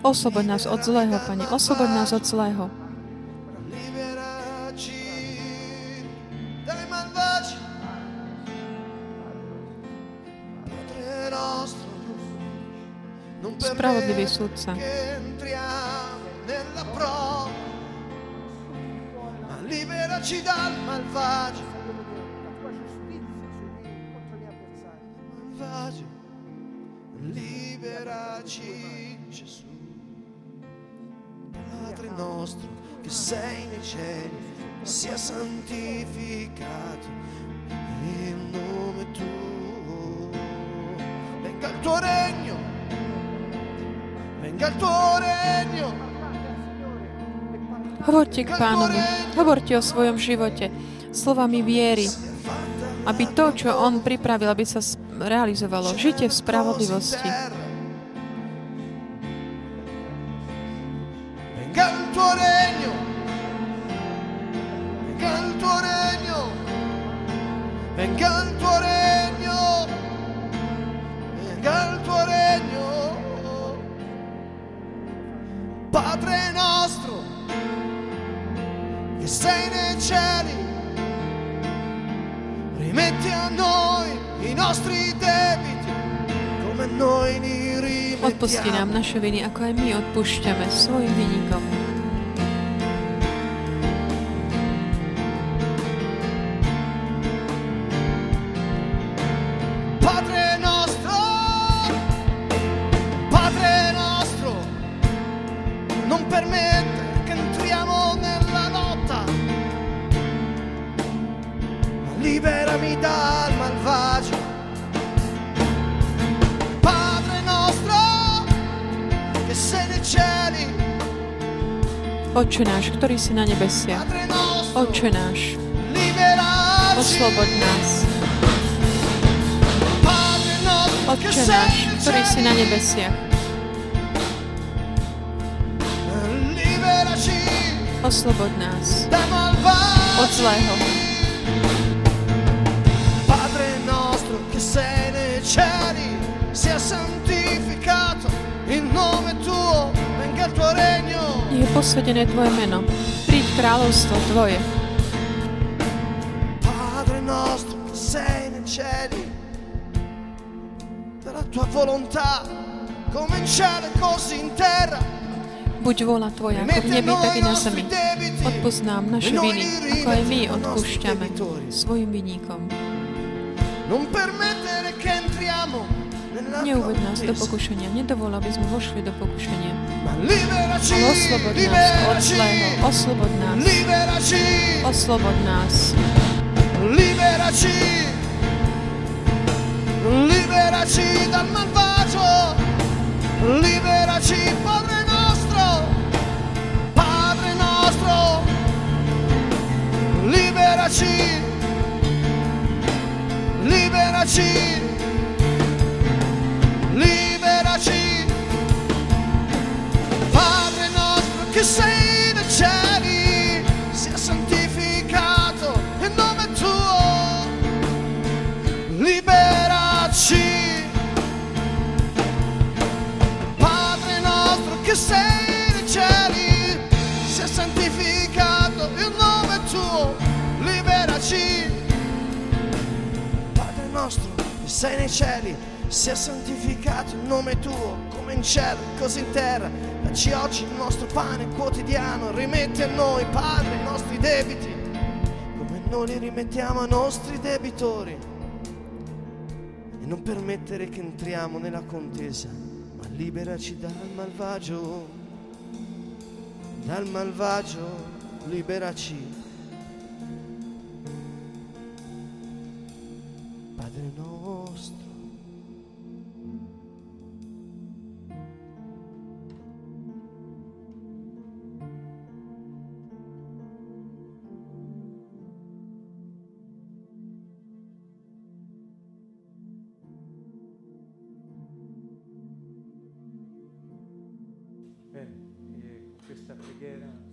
Osloboď nás od zlého, Pane. Osloboď nás od zlého. Spravodlivý sudca. liberaci dal malvagio. Malvagio, liberaci Gesù. Padre nostro che sei nei cieli, sia santificato il nome tuo. Venga il tuo regno, Hovorte k pánovi. Hovorte o svojom živote. Slovami viery. Aby to, čo on pripravil, aby sa realizovalo. Žite v spravodlivosti. Odpusti nám naše viny, ako aj my odpúšťame svojim vynikom. Oče náš, ktorý si na nebesiach. Oče náš, osloboď nás. Oče náš, ktorý si na nebesiach. Osloboď nás od zlého. Posvedené Tvoje meno. Príď kráľovstvo Tvoje. Padre nostro che sei nei cieli, dalla tua volontà, come in cielo e così in terra. Buď vola Tvoja, ako v nebi, tak i na zemi. Odpust nám naše viny, ako aj my odpúšťame svojim viníkom. Non permettere che entriamo nella Neuved nás do pokušenia, nedovol, aby sme vošli do pokušenia. Oslobod nás od liberaci, zlého, oslobod nás, liberaci. oslobod nás. Liberaci, liberaci dal malvagio, liberaci Padre nostro, Padre nostro, liberaci, liberaci, liberaci, che sei nei cieli, sia santificato il nome tuo, liberaci. Padre nostro che sei nei cieli, sia santificato il nome tuo, liberaci. Padre nostro che sei nei cieli, sia santificato il nome tuo, come in cielo, così in terra. Dacci oggi il nostro pane quotidiano, rimetti a noi, Padre, i nostri debiti, come noi li rimettiamo ai nostri debitori. E non permettere che entriamo nella contesa, ma liberaci dal malvagio, dal malvagio, liberaci. Padre nostro,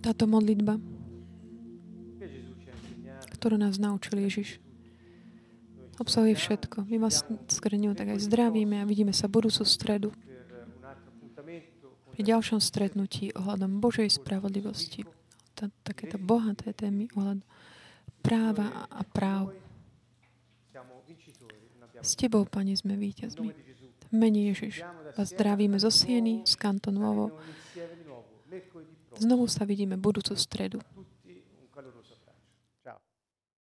Táto modlitba, ktorú nás naučil Ježiš, obsahuje všetko. My vás ňou tak aj zdravíme a vidíme sa budúcu stredu pri ďalšom stretnutí ohľadom Božej spravodlivosti. Tá, takéto bohaté témy ohľadom práva a práv. S Tebou, Pane, sme víťazmi. V mene Ježiš vás zdravíme zo Sieny, z Kantonovo. Znovu sa vidíme budúcu stredu.